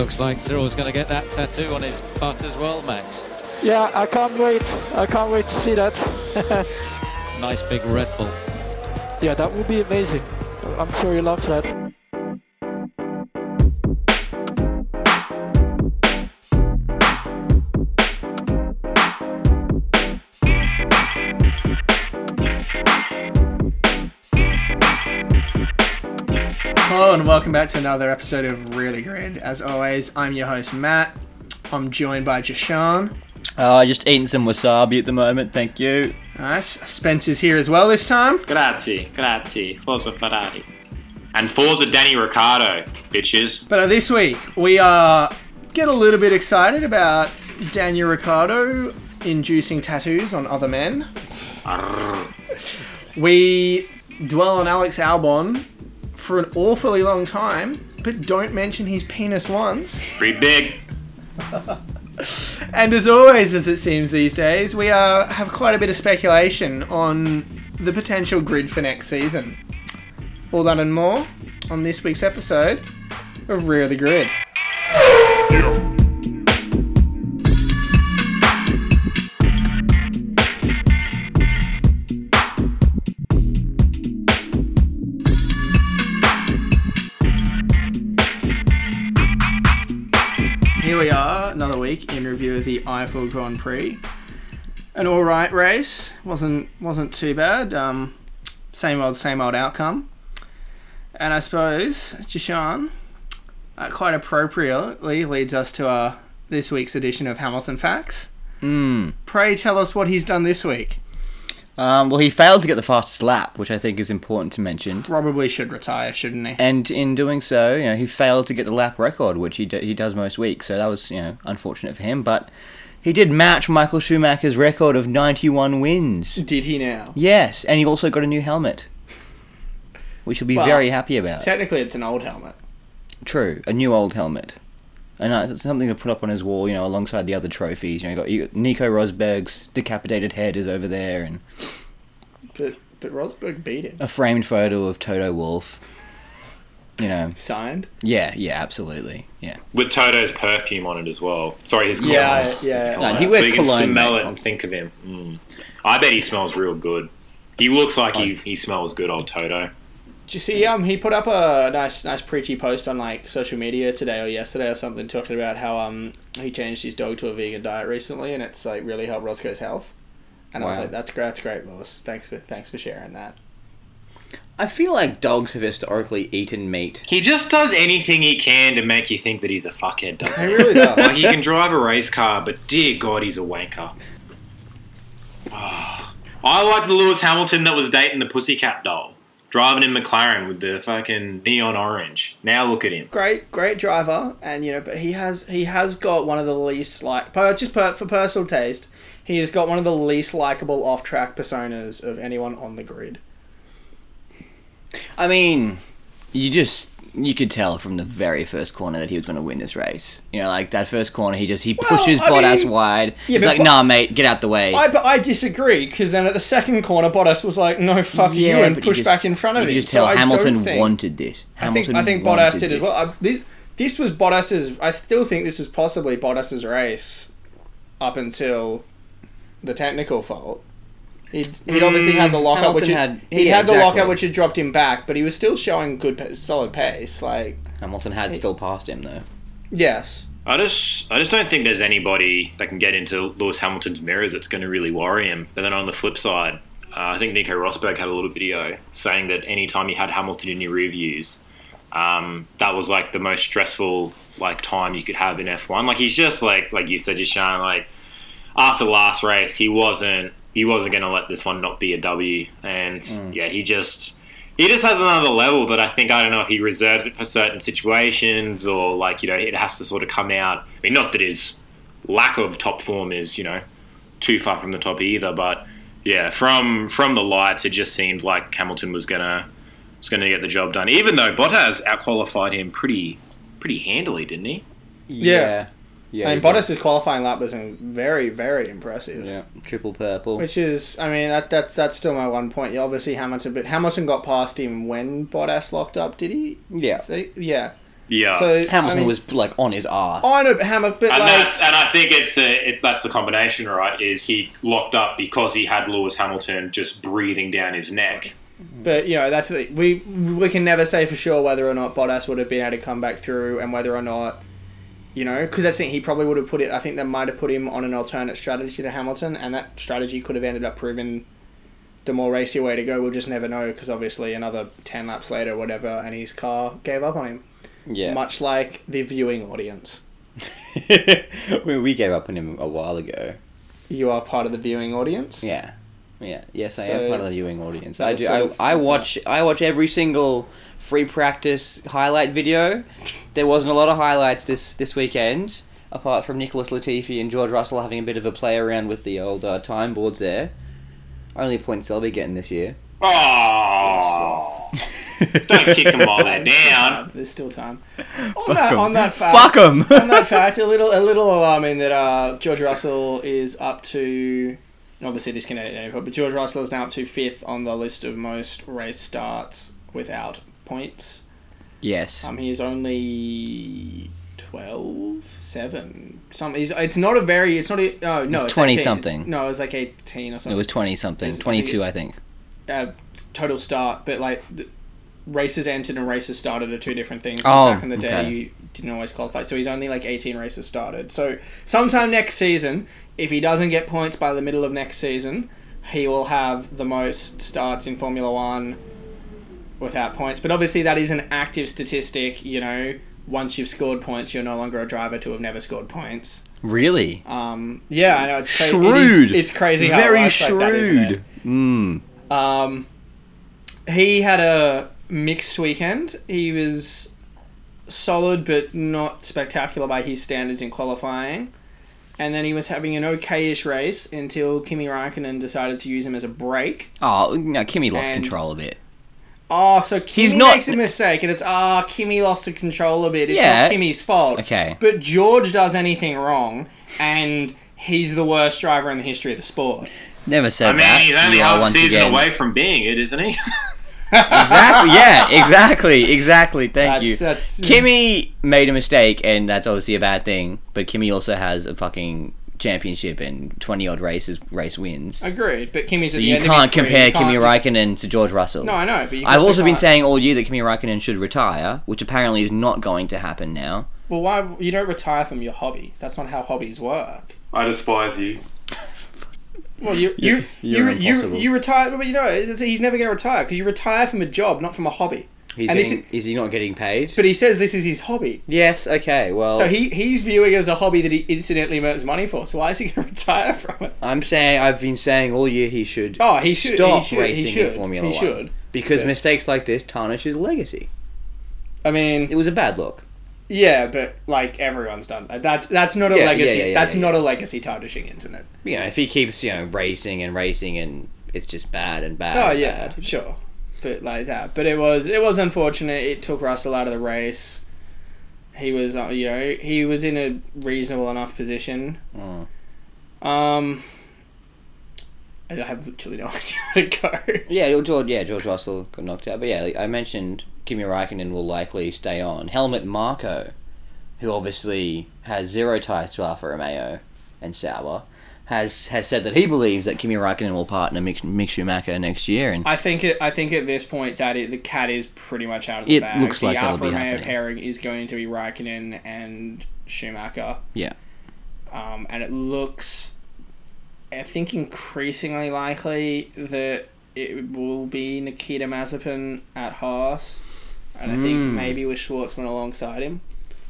Looks like Cyril's going to get that tattoo on his butt as well, Max. Yeah, I can't wait. I can't wait to see that. Nice big Red Bull. yeah, that would be amazing. I'm sure you love that. And welcome back to another episode of Really Grid. As always, I'm your host Matt. I'm joined by Jashan. Uh, just eating some wasabi at the moment, thank you. Nice. Spencer's here as well this time. Grazie, grazie. Forza Ferrari. And Forza Danny Ricciardo, bitches. But uh, this week we uh, get a little bit excited about Daniel Ricciardo inducing tattoos on other men. Arrgh. We dwell on Alex Albon for an awfully long time, but don't mention his penis once. Pretty big. And as always, as it seems these days, we uh, have quite a bit of speculation on the potential grid for next season. All that and more on this week's episode of Rear the Grid. Week in review of the Eifel Grand Prix. An all right race, wasn't wasn't too bad. Um, same old, same old outcome. And I suppose Jishan, uh, quite appropriately, leads us to our this week's edition of Hamilton Facts. Mm. Pray tell us what he's done this week. Um, well, he failed to get the fastest lap, which I think is important to mention. Probably should retire, shouldn't he? And in doing so, you know, he failed to get the lap record, which he d- he does most weeks. So that was, you know, unfortunate for him. But he did match Michael Schumacher's record of 91 wins. Did he now? Yes, and he also got a new helmet, which he'll be Well, very happy about. Technically, it's an old helmet. True, a new old helmet. And uh, it's something to put up on his wall, you know, alongside the other trophies. You know, you got, you got Nico Rosberg's decapitated head is over there, and But but Rosberg beat him. a framed photo of Toto Wolff. You know, Signed. yeah, yeah, absolutely, yeah. With Toto's perfume on it as well. Sorry, his cologne. Yeah, yeah. cologne. No, he wears so you can cologne, smell mate. it and think of him. Mm. I bet he smells real good. He looks like he, he smells good, old Toto. Did you see? Um, he put up a nice, nice preachy post on like social media today or yesterday or something, talking about how um he changed his dog to a vegan diet recently, and it's like really helped Roscoe's health. And I was like, that's great, that's great, Lewis. Thanks for thanks for sharing that. I feel like dogs have historically eaten meat. He just does anything he can to make you think that he's a fuckhead, doesn't He he? really does. like, he can drive a race car, but dear God, he's a wanker. Ah. I like the Lewis Hamilton that was dating the Pussycat doll. Driving in McLaren with the fucking neon orange. Now look at him. great, great driver, and you know, but he has he has got one of the least like per- just per, for personal taste, he has got one of the least likable off track personas of anyone on the grid. I mean, you just you could tell from the very first corner that he was going to win this race. You know, like that first corner, he just he Well, pushes I Bottas mean- wide. Yeah, He's like, Bo- "Nah, mate, get out the way." I, but I disagree because then at the second corner, Bottas was like, "No, fuck you," and you pushed just- back in front of you him. You just tell don't Hamilton think- wanted this. I think Hamilton I think Bottas did as well. I, thi- this was Bottas's. I still think this was possibly Bottas's race up until the technical fault. He'd, he'd obviously had the lockup, Hamilton which had, had- he yeah, had the exactly. lockup, which had dropped him back, but he was still showing good, pa- solid pace. Like Hamilton had still passed him though. yes, I just, I just don't think there's anybody that can get into Lewis Hamilton's mirrors that's going to really worry him. But then on the flip side, uh, I think Nico Rosberg had a little video saying that anytime you had Hamilton in your reviews, um, that was like the most stressful like time you could have in F1. Like he's just like, like you said, just showing like after last race, he wasn't, he wasn't going to let this one not be a W, and hmm. yeah, he just. He just has another level that I think I don't know if he reserves it for certain situations or like you know it has to sort of come out. I mean, not that his lack of top form is you know too far from the top either, but yeah, from from the lights, it just seemed like Hamilton was gonna was gonna get the job done. Even though Bottas outqualified him pretty pretty handily, didn't he? Yeah. yeah. And Bottas's qualifying lap was very, very impressive. yeah, triple purple. Which is, I mean, that, that's that's still my one point. Yeah, obviously Hamilton, but Hamilton got past him when Bottas locked up, did he? yeah, They- yeah. Yeah. So Hamilton I mean, was like on his ass. I know, but Hammer, but and like, that's and I think it's a, it, that's the combination, right? Is he locked up because he had Lewis Hamilton just breathing down his neck? but you know, that's the we we can never say for sure whether or not Bottas would have been able to come back through, and whether or not. You know, because I think He probably would have put it. I think they might have put him on an alternate strategy to Hamilton, and that strategy could have ended up proving the more racy way to go. We'll just never know because obviously another ten laps later, whatever, and his car gave up on him. yeah. Much like the viewing audience. we, we gave up on him a while ago. You are part of the viewing audience. Yeah. Yeah. Yes, I So- am part of the viewing audience. I do. I, I watch. I watch every single free practice highlight video. There wasn't a lot of highlights this this weekend, apart from Nicholas Latifi and George Russell having a bit of a play around with the old uh, time boards there. Only points they'll be getting this year. Oh, don't kick them while they're down. There's still time. On that, on that fact, Fuck 'em. on that fact, a little a little alarming that uh, George Russell is up to. Obviously, this can edit but George Russell is now up to fifth on the list of most race starts without points. Yes. Um, he is only 12, 7. Some, he's, it's not a very. It's not a. Oh, no, It's it's 20 18. something. No, it was like 18 or something. it was twenty something, It's- I think it- I think. uh, total start, but like races entered and races started are two different things. Oh, Back in the day, okay. you didn't always qualify, so he's only like 18 races started. So sometime next season, if he doesn't get points by the middle of next season, he will have the most starts in Formula One without points. But obviously, that is an active statistic. You know, once you've scored points, you're no longer a driver to have never scored points. Really. Um, yeah, I know it's crazy. Shrewd. it's crazy. How it Very works like that, it? shrewd. Mm. Um, he had a mixed weekend. He was solid, but not spectacular by his standards in qualifying. And then he was having an okayish race until Kimi Raikkonen decided to use him as a brake. Oh no, Kimi lost And- control a bit. Oh, so Kimi He's not- makes a mistake, and it's ah, Kimi lost the control a bit. It's Yeah. not Kimi's fault. Okay. But George does anything wrong, and he's the worst driver in the history of the sport. Never said that. I mean, that. he's only You are half a once season again- away from being it, isn't he? exactly. Yeah. Exactly. Exactly. Thank That's, you. That's, Kimi made a mistake, and that's obviously a bad thing. But Kimi also has a fucking championship and twenty odd races, race wins. Agreed, but Kimi's So at the you end can't his career. compare You can't- Kimi Raikkonen to George Russell. No, I know, but you I've also been can't- saying all year that Kimi Raikkonen should retire, which apparently is not going to happen now. Well, why you don't retire from your hobby? That's not how hobbies work. I despise you. Well, you you you're you, you, impossible. you retire, but you know it's- he's never going to retire because you retire from a job, not from a hobby. He's And getting, is he not getting paid? But he says this is his hobby, yes. Okay. Well, so he he's viewing it as a hobby that he incidentally earns money for. So why is he going to retire from it? I'm saying I've been saying all year he should. Oh, he should. stop he should, racing he should, in Formula he One should. because Yeah. mistakes like this tarnish his legacy. I mean, It was a bad look. yeah, but like everyone's done that. That's that's not a Yeah, yeah, legacy. yeah, yeah, that's yeah, not a legacy tarnishing incident. You know, if he keeps you know racing and racing and it's just bad and bad. Oh and yeah, bad. sure, but like that. But it was it was unfortunate. It took Russell out of the race. He was, uh, you know, he was in a reasonable enough position. Mm. Um, I have literally no idea where to go. Yeah, George. Yeah, George Russell got knocked out. But yeah, like I mentioned Kimi Raikkonen will likely stay on. Helmut Marko, who obviously has zero ties to Alfa Romeo and Sauber, has has said that he believes that Kimi Raikkonen will partner Mick, Mick Schumacher next year. And I think it, I think at this point that it, the cat is pretty much out of the It bag. looks like the Alfa be Romeo happening. pairing is going to be Raikkonen and Schumacher. Yeah. Um, and it looks, I think, increasingly likely that it will be Nikita Mazepin at Haas, and I think Mm. maybe with Shwartzman alongside him.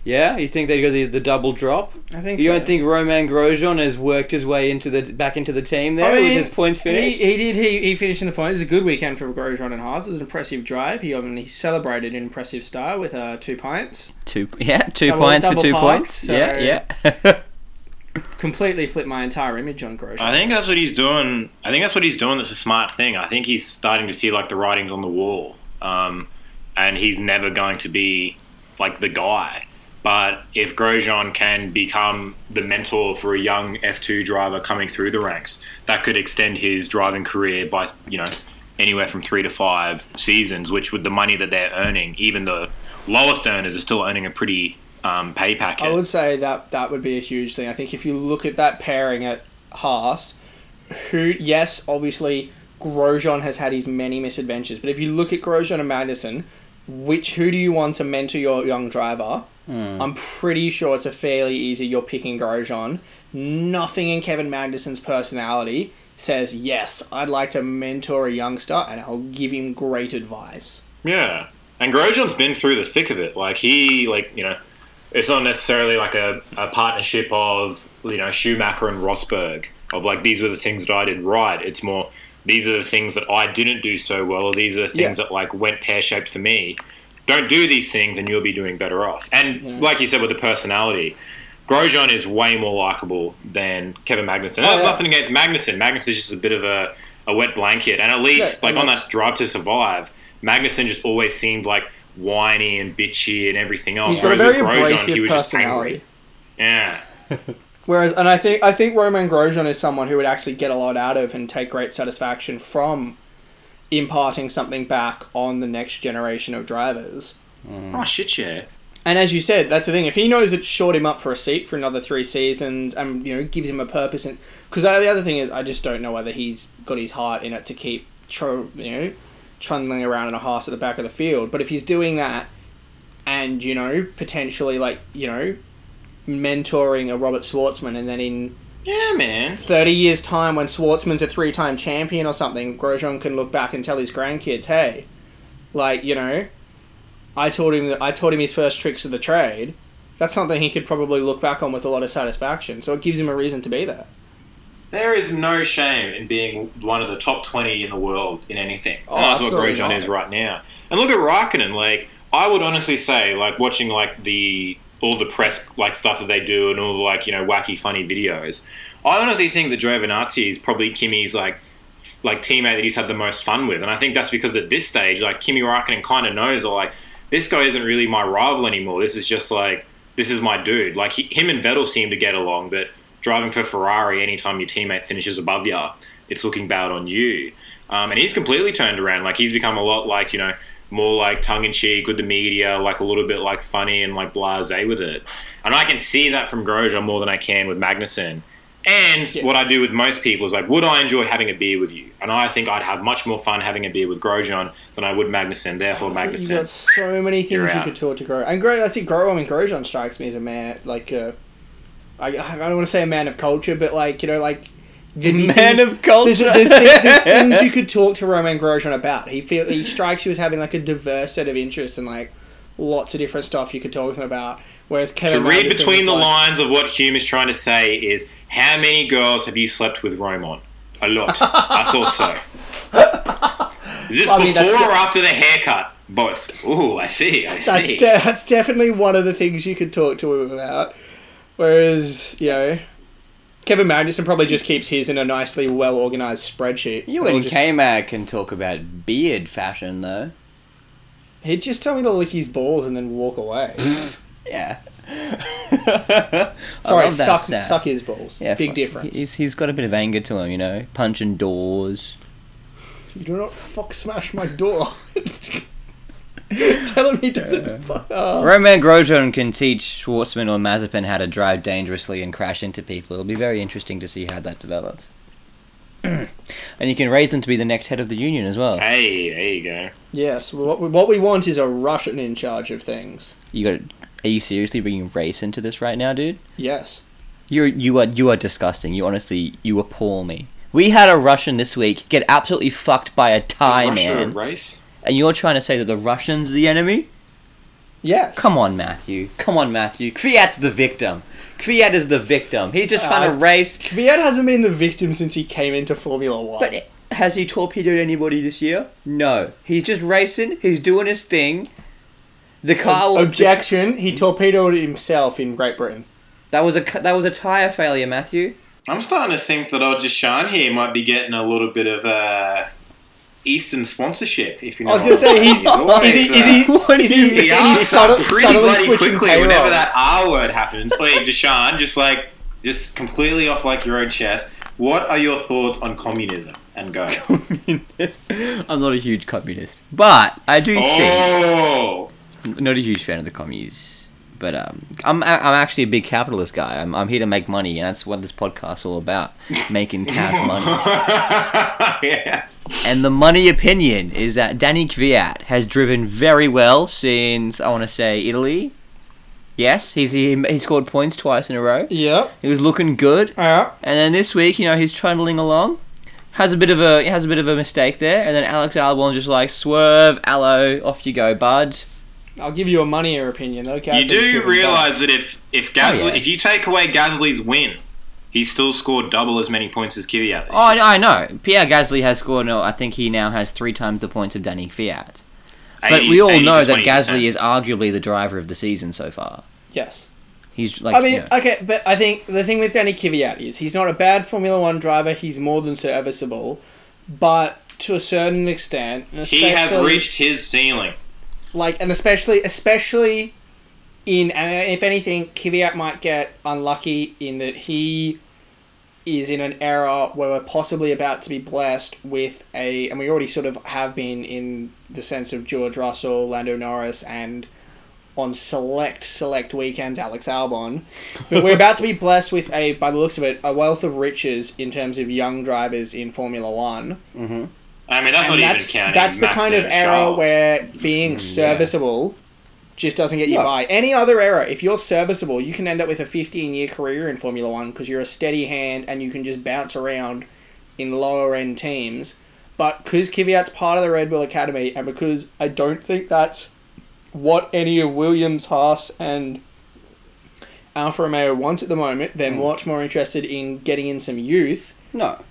Yeah, you think they go the, the double drop? I think You so. don't think Romain Grosjean has worked his way into the back into the team there I mean, with his points He, he did. He, he finished in the points. It was a good weekend for Grosjean and Haas. It was an impressive drive. He, I mean, he celebrated in impressive style with uh, two pints. two, yeah, two Double- points for double two parked, points. so- Yeah, yeah. Completely flipped my entire image on Grosjean. I think that's what he's doing. I think that's what he's doing. That's a smart thing. I think he's starting to see like the writings on the wall, um, and he's never going to be like the guy. But if Grosjean can become the mentor for a young F2 driver coming through the ranks, that could extend his driving career by you know anywhere from three to five seasons. Which with the money that they're earning, even the lowest earners are still earning a pretty um, pay packet. I would say that that would be a huge thing. I think if you look at that pairing at Haas, who yes, obviously Grosjean has had his many misadventures, but if you look at Grosjean and Magnussen, which who do you want to mentor your young driver? Hmm. I'm pretty sure it's a fairly easy. You're picking Grosjean. Nothing in Kevin Magnussen's personality says yes. I'd like to mentor a youngster, and I'll give him great advice. Yeah, and Grosjean's been through the thick of it. Like he, like you know, it's not necessarily like a, a partnership of you know Schumacher and Rosberg of like these were the things that I did right. It's more these are the things that I didn't do so well, or these are the things Yeah. that like went pear shaped for me. Don't do these things, and you'll be doing better off. And Yeah. like you said with the personality. Grosjean is way more likable than Kevin Magnussen. And Oh, that's yeah. nothing against Magnussen. Magnussen is just a bit of a, a wet blanket. And at least, Yeah, like on that drive to survive, Magnussen just always seemed like whiny and bitchy and everything else. He's got a very Grosjean, abrasive he was just personality. angry. Yeah. Whereas, and I think I think Romain Grosjean is someone who would actually get a lot out of and take great satisfaction from imparting something back on the next generation of drivers. Mm. Oh shit, yeah. And as you said, that's the thing. If he knows it's short him up for a seat for another three seasons, and you know gives him a purpose, and because the other thing is, I just don't know whether he's got his heart in it to keep, tro- you know, trundling around in a horse at the back of the field. But if he's doing that, and you know potentially like you know, mentoring a Robert Shwartzman, and then in Yeah, man. 30 years' time, when Shwartzman's a three time champion or something, Grosjean can look back and tell his grandkids, hey, like, you know, I taught him that I taught him his first tricks of the trade. That's something he could probably look back on with a lot of satisfaction. So it gives him a reason to be there. There is no shame in being one of the top 20 in the world in anything. Oh, and that's what Grosjean is right now. And look at Raikkonen. Like, I would honestly say, like, watching, like, the all the press, like, stuff that they do and all the, like, you know, wacky, funny videos, I honestly think that Giovinazzi is probably Kimi's, like, like teammate that he's had the most fun with. And I think that's because at this stage, like, Kimi Raikkonen kind of knows, like, this guy isn't really my rival anymore. This is just, like, this is my dude. Like, he, him and Vettel seem to get along, but driving for Ferrari, anytime your teammate finishes above you, it's looking bad on you. Um, and he's completely turned around. Like he's become a lot like you know more like tongue in cheek with the media, like a little bit like funny and like blasé with it. And I can see that from Grosjean more than I can with Magnussen. And Yeah. what I do with most people is like, would I enjoy having a beer with you? And I think I'd have much more fun having a beer with Grosjean than I would Magnussen. Therefore, You've got so many things you could talk to Gro. And Gro, I think Gro, I mean, Grosjean strikes me as a man, like, uh, I, I don't want to say a man of culture, but like, you know, like, the Man of culture. There's, there's, things, there's things you could talk to Romain Grosjean about. He feel he strikes you as having like a diverse set of interests and like lots of different stuff you could talk to him about. Whereas To Kevin read between the like- lines of what Hume is trying to say is, how many girls have you slept with Romain? A lot. I thought so. Is this I mean, that's before de- or after the haircut? Both. Ooh, I see. I That's see. de- that's definitely one of the things you could talk to him about. Whereas you know, Kevin Magnussen probably just keeps his in a nicely well organized spreadsheet. You and just- K-Mag can talk about beard fashion, though. He'd just tell me to lick his balls and then walk away. Yeah. Sorry, I love that suck stat. suck his balls. Yeah, Big difference. He's, he's got a bit of anger to him, you know, punching doors. You do not fuck smash my door. Tell him he doesn't. fuck oh. Romain Grosjean can teach Shwartzman or Mazepin how to drive dangerously and crash into people. It'll be very interesting to see how that develops. and you can raise them to be the next head of the union as well. Hey, there you go. Yes, what we, what we want is a Russian in charge of things. You got? Are you seriously bringing race into this right now, dude? Yes. You're you are you are disgusting. You honestly you appall me. We had a Russian this week get absolutely fucked by a Thai Is Russia a man, race? And you're trying to say that the Russians are the enemy? Yes. Come on, Matthew. Come on, Matthew. Kvyat's the victim. Kvyat is the victim. He's just trying Uh, to race. Kvyat hasn't been the victim since he came into Formula One. But has he torpedoed anybody this year? No. He's just racing. He's doing his thing. The car. will- Objection. He torpedoed himself in Great Britain. That was a that was a tire failure, Matthew. I'm starting to think that old Deshaun here might be getting a little bit of uh, Eastern sponsorship, if you know I was gonna say, mean. he's, always, is he, is he, What is do he, He he asks subtle, pretty bloody switching quickly whenever that R word happens. Wait, Deshaun, just like, just completely off like your own chest. What are your thoughts on communism? And go. I'm not a huge communist, but I do think Oh, not a huge fan of the commies, but um, I'm I'm actually a big capitalist guy. I'm I'm here to make money, and that's what this podcast's all about: making cash money. yeah. And the money opinion is that Danny Kvyat has driven very well since I want to say Italy. Yes, he's he, he scored points twice in a row. Yeah, He was looking good, Yeah. and then this week, you know, he's trundling along. Has a bit of a has a bit of a mistake there, and then Alex Albon's just like swerve, aloe, off you go, bud. I'll give you a moneyer opinion though. You do driven realise that if if oh, Gasly, Oh, yeah. if you take away Gasly's win, he still scored double as many points as Kvyat. Oh, I, I know. Pierre Gasly has scored. No, I think he now has three times the points of Danny Kvyat. But 80 we all know that 20%. Gasly is arguably the driver of the season so far. Yes. He's like, I mean, you know- okay, but I think the thing with Danny Kvyat is he's not a bad Formula One driver. He's more than serviceable, but to a certain extent, He has reached his ceiling. like, and especially, especially in, and uh, if anything, Kvyat might get unlucky in that he is in an era where we're possibly about to be blessed with a, and we already sort of have been in the sense of George Russell, Lando Norris, and on select select weekends Alex Albon, but we're about to be blessed with a, by the looks of it, a wealth of riches in terms of young drivers in Formula One. Mm-hmm. I mean, that's And not that's even counting. that's the kind of uh, era Charles. where being mm, serviceable just doesn't get you No. by. Any other error, if you're serviceable, you can end up with a 15 year career in Formula One because you're a steady hand and you can just bounce around in lower end teams. But because Kvyat's part of the Red Bull Academy, and because I don't think that's what any of Williams, Haas, and Alfa Romeo wants at the moment, they're much more interested in getting in some youth no.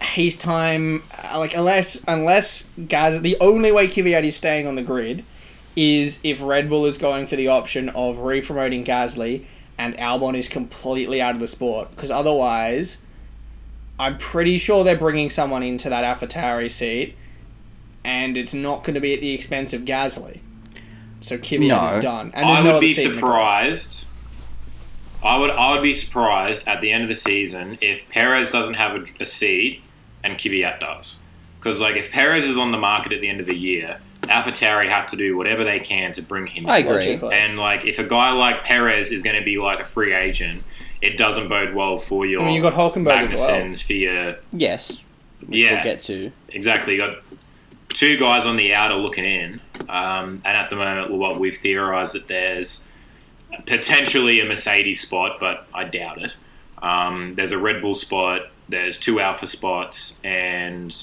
his time uh, like unless unless Gaz the only way Kvyat is staying on the grid is if Red Bull is going for the option of re-promoting Gasly and Albon is completely out of the sport because otherwise I'm pretty sure they're bringing someone into that AlphaTauri seat and it's not going to be at the expense of Gasly so Kvyat No. is done and I no would other be seat in the grid. surprised. I would I would be surprised at the end of the season if Perez doesn't have a, a seat and Kvyat does. Because like if Perez is on the market at the end of the year, AlphaTauri have to do whatever they can to bring him. I in. agree. And like if a guy like Perez is going to be like a free agent, it doesn't bode well for your I mean you got Hulkenberg as well for your Yes. Yeah. We'll get to. exactly. You got two guys on the outer looking in, um, and at the moment, what we've theorised that there's potentially a Mercedes spot, but I doubt it. Um, there's a Red Bull spot. There's two Alpha spots, and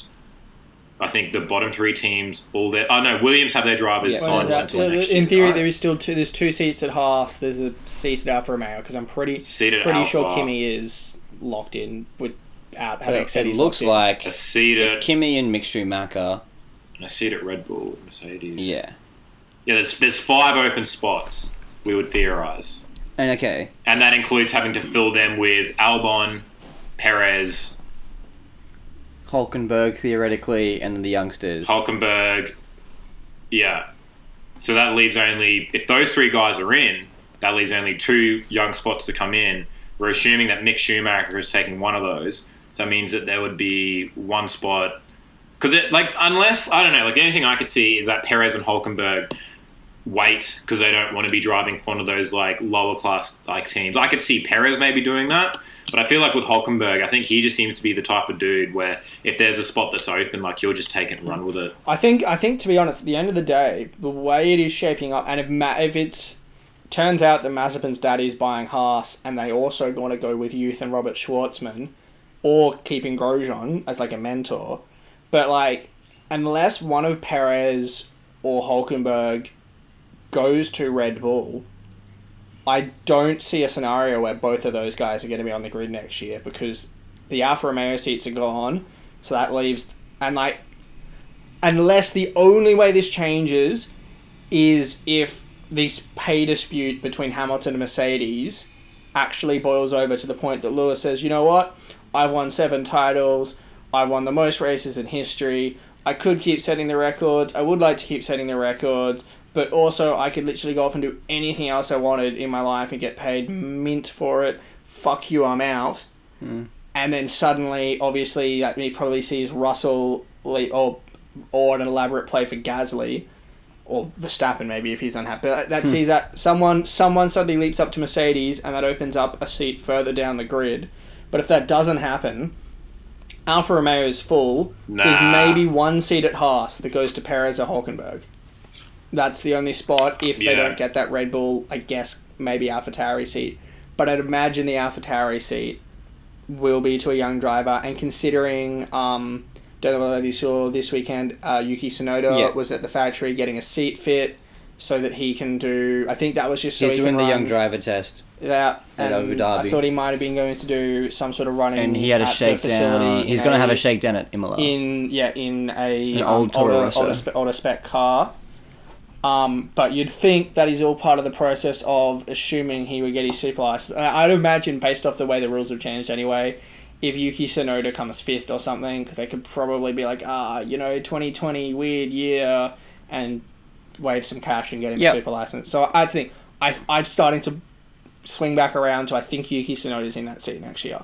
I think the bottom three teams all their. Oh no, Williams have their drivers Yeah. Signed that- until so next in year, theory, right? there is still two. There's two seats at Haas. There's a seat at Alfa Romeo because I'm pretty Seated pretty Alpha, sure Kimi is locked in without having It, said it he's looks locked like a seat it's at Kimi and Mick Schumacher. a seat at Red Bull, Mercedes. Yeah. yeah. There's there's five open spots. We would theorise. And okay, and that includes having to fill them with Albon, Perez, Hulkenberg theoretically, and then the youngsters. Hulkenberg. Yeah. So that leaves only if those three guys are in, that leaves only two young spots to come in. We're assuming that Mick Schumacher is taking one of those, so that means that there would be one spot. Because it like unless I don't know, like the only thing I could see is that Perez and Hulkenberg wait because they don't want to be driving for one of those like lower class like teams. I could see Perez maybe doing that, but I feel like with Hulkenberg, I think he just seems to be the type of dude where if there's a spot that's open, like he'll just take it and run with it. I think I think to be honest, at the end of the day, the way it is shaping up, and if Ma- if it's turns out that Mazepin's daddy's buying Haas, and they also want to go with youth and Robert Shwartzman, or keeping Grosjean as like a mentor, but like unless one of Perez or Hulkenberg goes to Red Bull, I don't see a scenario where both of those guys are going to be on the grid next year because the Alfa Romeo seats are gone, so that leaves and like unless the only way this changes is if this pay dispute between Hamilton and Mercedes actually boils over to the point that Lewis says, you know what, I've won seven titles, I've won the most races in history, I could keep setting the records, I would like to keep setting the records, but also I could literally go off and do anything else I wanted in my life and get paid mint for it. Fuck you, I'm out. Hmm. And then suddenly, obviously, that he probably sees Russell le- or or an elaborate play for Gasly, or Verstappen maybe if he's unhappy. But that hmm. sees that someone someone suddenly leaps up to Mercedes and that opens up a seat further down the grid. But if that doesn't happen, Alfa Romeo is full. There's maybe one seat at Haas that goes to Perez or Hulkenberg. That's the only spot if they don't get that Red Bull, I guess maybe AlphaTauri seat. But I'd imagine the AlphaTauri seat will be to a young driver. And considering, um, don't know whether you saw this weekend, uh, Yuki Tsunoda Yeah. was at the factory getting a seat fit so that he can do. I think that was just so He's he doing the young driver test. Yeah, at and Abu Dhabi. I thought he might have been going to do some sort of running. And he had a shakedown. He's going to have a shakedown at Imola. in yeah in a An um, old Toro older, older spec car. Um, but you'd think that is all part of the process of assuming he would get his super license. And I'd imagine, based off the way the rules have changed anyway, if Yuki Tsunoda comes fifth or something, they could probably be like, ah, you know, 2020, weird year, and wave some cash and get him Yep. super license. So I think I, I'm starting to swing back around to I think Yuki Tsunoda's in that seat next year.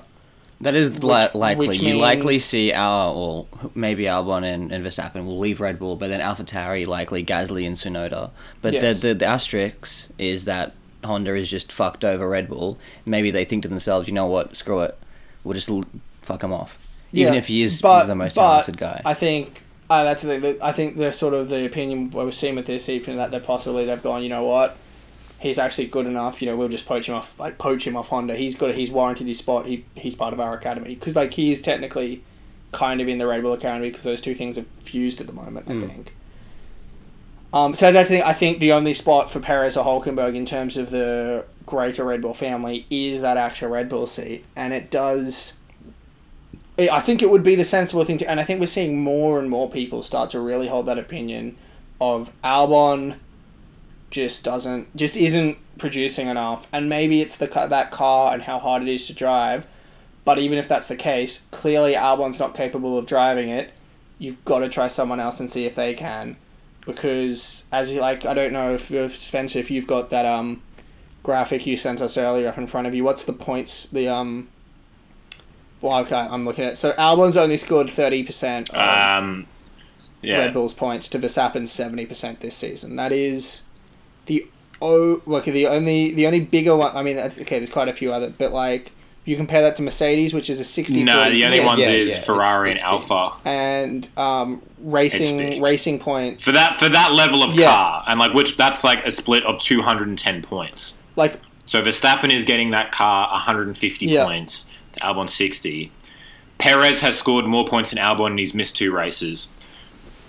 That is li- Which- likely. which you likely see our, well, maybe Albon and, and Verstappen will leave Red Bull, but then AlphaTauri likely Gasly and Tsunoda. But Yes. the, the the asterisk is that Honda is just fucked over Red Bull. Maybe they think to themselves, you know what, screw it, we'll just l- fuck him off, even Yeah, if he is but- the most talented guy. I think uh, that's the. I think the sort of the opinion we're seeing with this even that they're possibly they've gone. You know what? He's actually good enough. You know, we'll just poach him off. Like poach him off Honda. He's got. He's warranted his spot. He he's part of our academy because like he is technically kind of in the Red Bull academy because those two things are fused at the moment. I think. Um, so that's the thing. I think the only spot for Perez or Hulkenberg in terms of the greater Red Bull family is that actual Red Bull seat, and it does. I think it would be the sensible thing to, and I think we're seeing more and more people start to really hold that opinion of Albon just doesn't, just isn't producing enough, and maybe it's the that car and how hard it is to drive. But even if that's the case, clearly Albon's not capable of driving it. You've got to try someone else and see if they can, because as you like, I don't know if Spencer, if you've got that um graphic you sent us earlier up in front of you. What's the points? The um. Well, okay, I'm looking at. So Albon's only scored thirty percent of Um, yeah. Red Bull's points to Verstappen's seventy percent this season. That is the oh look the only the only bigger one. I mean, that's, okay, there's quite a few other, but like you compare that to Mercedes, which is a 60 No, the only Yeah, ones yeah, is yeah, Ferrari it's and Alpha. and um, racing HD. racing point For that for that level of Yeah. car, and like which that's like a split of 210 points. like So Verstappen is getting that car 150 Yeah. points, Albon 60. Perez has scored more points than Albon and he's missed two races.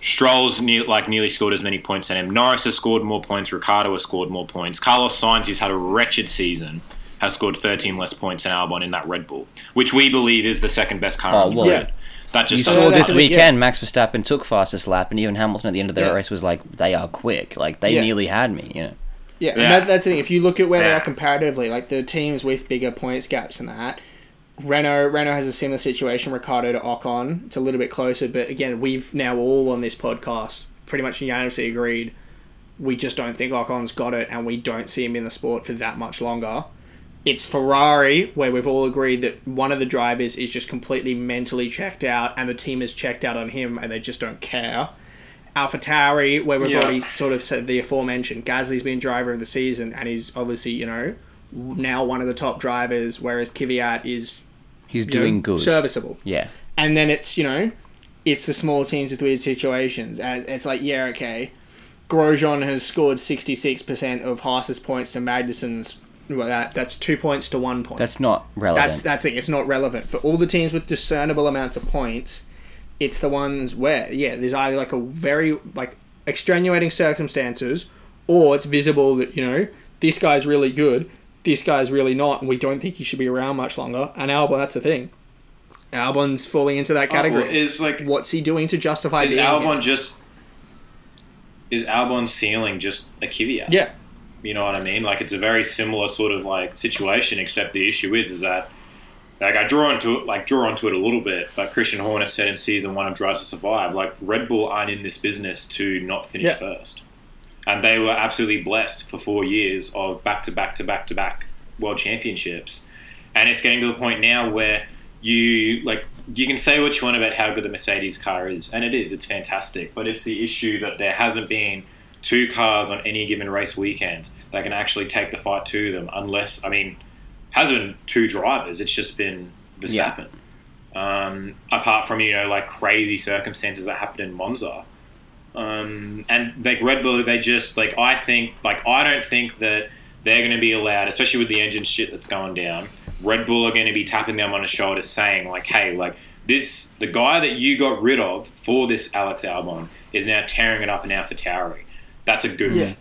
Stroll's near, like nearly scored as many points as him. Norris has scored more points. Ricciardo has scored more points. Carlos Sainz, who's had a wretched season, has scored 13 less points than Albon in that Red Bull, which we believe is the second best car Oh, on the well, grid. That just Oh, saw this the yeah. weekend, Max Verstappen took fastest lap, and even Hamilton at the end of the Yeah. race was like, "They are quick. Like they Yeah. nearly had me." You know. Yeah, and Yeah. that, that's the thing. If you look at where they are comparatively, like the teams with bigger points gaps and that, Renault Renault has a similar situation. Ricciardo to Ocon, it's a little bit closer, but again, we've now all on this podcast pretty much unanimously agreed we just don't think Ocon's got it, and we don't see him in the sport for that much longer. It's Ferrari where we've all agreed that one of the drivers is just completely mentally checked out, and the team is checked out on him, and they just don't care. AlphaTauri, where we've Yeah. already sort of said the aforementioned, Gasly's been driver of the season, and he's obviously you know now one of the top drivers, whereas Kvyat is He's doing know, good. serviceable. yeah. And then it's you know, it's the small teams with weird situations, and it's like yeah okay, Grosjean has scored sixty six percent of Haas's points to Magnussen's. Well, that that's two points to one point. That's not relevant. That's that's it. It's not relevant for all the teams with discernible amounts of points. It's the ones where yeah, there's either like a very like extenuating circumstances, or it's visible that you know this guy's really good, this guy's really not, and we don't think he should be around much longer. And Albon, that's the thing. Albon's falling into that oh, category. Oh, is like What's he doing to justify is being Albon here? just is Albon's ceiling just a Kvyat? Yeah, You know what I mean? Like it's a very similar sort of like situation, except the issue is is that like I draw into it like draw onto it a little bit, but Christian Horner said in season one of Drive to Survive, like Red Bull aren't in this business to not finish Yeah. first. And they were absolutely blessed for four years of back to back to back to back world championships. And it's getting to the point now where you like you can say what you want about how good the Mercedes car is, and it is, it's fantastic. But it's the issue that there hasn't been two cars on any given race weekend that can actually take the fight to them. Unless I mean, hasn't been two drivers. It's just been Verstappen. Um, apart from you know like crazy circumstances that happened in Monza. Um, and like Red Bull, they just like I think like I don't think that they're going to be allowed, especially with the engine shit that's going down. Red Bull are going to be tapping them on the shoulder, saying like, "Hey, like this, the guy that you got rid of for this Alex Albon is now tearing it up in AlphaTauri. That's a goof. Yeah.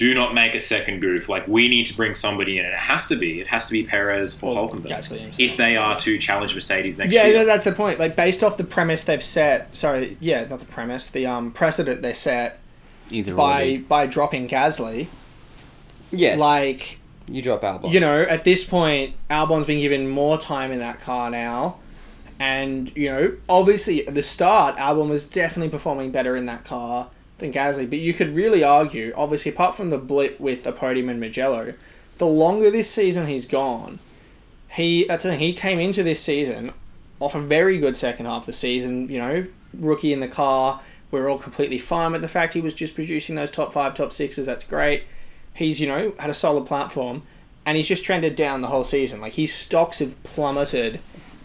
Do not make a second goof. Like we need to bring somebody in, and it has to be. It has to be Perez or Or Hulkenberg if they are to challenge Mercedes next Yeah, year. no, that's the point. Like based off the premise they've set. Sorry, yeah, not the premise. The um precedent they set Either by or. by dropping Gasly. Yes. Like you drop Albon. you know, at this point, Albon's been given more time in that car now. And, you know, obviously at the start, Albon was definitely performing better in that car than Gasly. But you could really argue, obviously, apart from the blip with the podium in Mugello, the longer this season he's gone, he that's the thing, he came into this season off a very good second half of the season, you know, rookie in the car. We're all completely fine with the fact he was just producing those top five, top sixes. That's great. He's, you know, had a solid platform and he's just trended down the whole season. Like his stocks have plummeted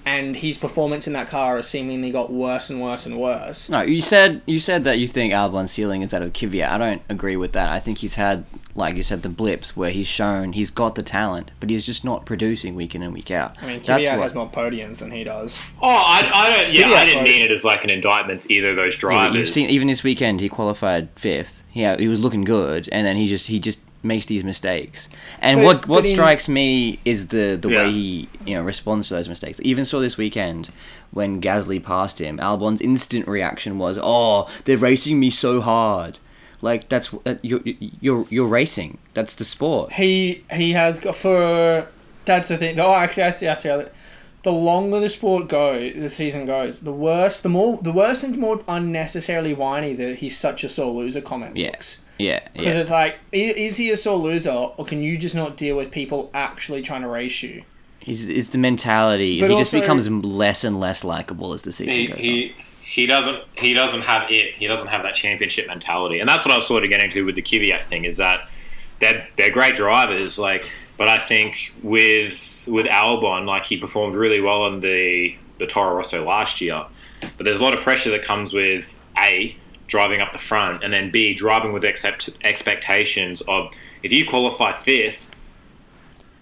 and his performance in that car has seemingly got worse and worse and worse. No, you said you said that you think Albon's ceiling is that of Kvyat. I don't agree with that. I think he's had, like you said, the blips where he's shown he's got the talent, but he's just not producing week in and week out. I mean, That's Kvyat what- has more podiums than he does. Oh, I, I don't. Yeah, Yeah, I didn't like- mean it as like an indictment to either of those Yeah, drivers. you've seen even this weekend he qualified fifth. Yeah, he was looking good, and then he just he just makes these mistakes. And But- what what but in- strikes me is the the Yeah. way he you know responds to those mistakes. Even saw this weekend when Gasly passed him, Albon's instant reaction was, "Oh, they're racing me so hard." Like that's that you're you're you're racing. That's the sport. He he has got for that's the thing. Oh, actually, that's that's the other. The longer the sport go, the season goes, the worse, the more, the worse and more unnecessarily whiny that he's such a sore loser comment Yeah. looks. Yeah, Because yeah. it's like, is he a sore loser, or can you just not deal with people actually trying to race you? It's, it's the mentality. But he just becomes less and less likable as the season he, goes on. he he doesn't he doesn't have it. He doesn't have that championship mentality, and that's what I was sort of getting to with the Kvyat thing. Is that they're they're great drivers, like, but I think with with Albon, like he performed really well on the the Toro Rosso last year, but there's a lot of pressure that comes with a driving up the front, and then b driving with accept, expectations of if you qualify fifth.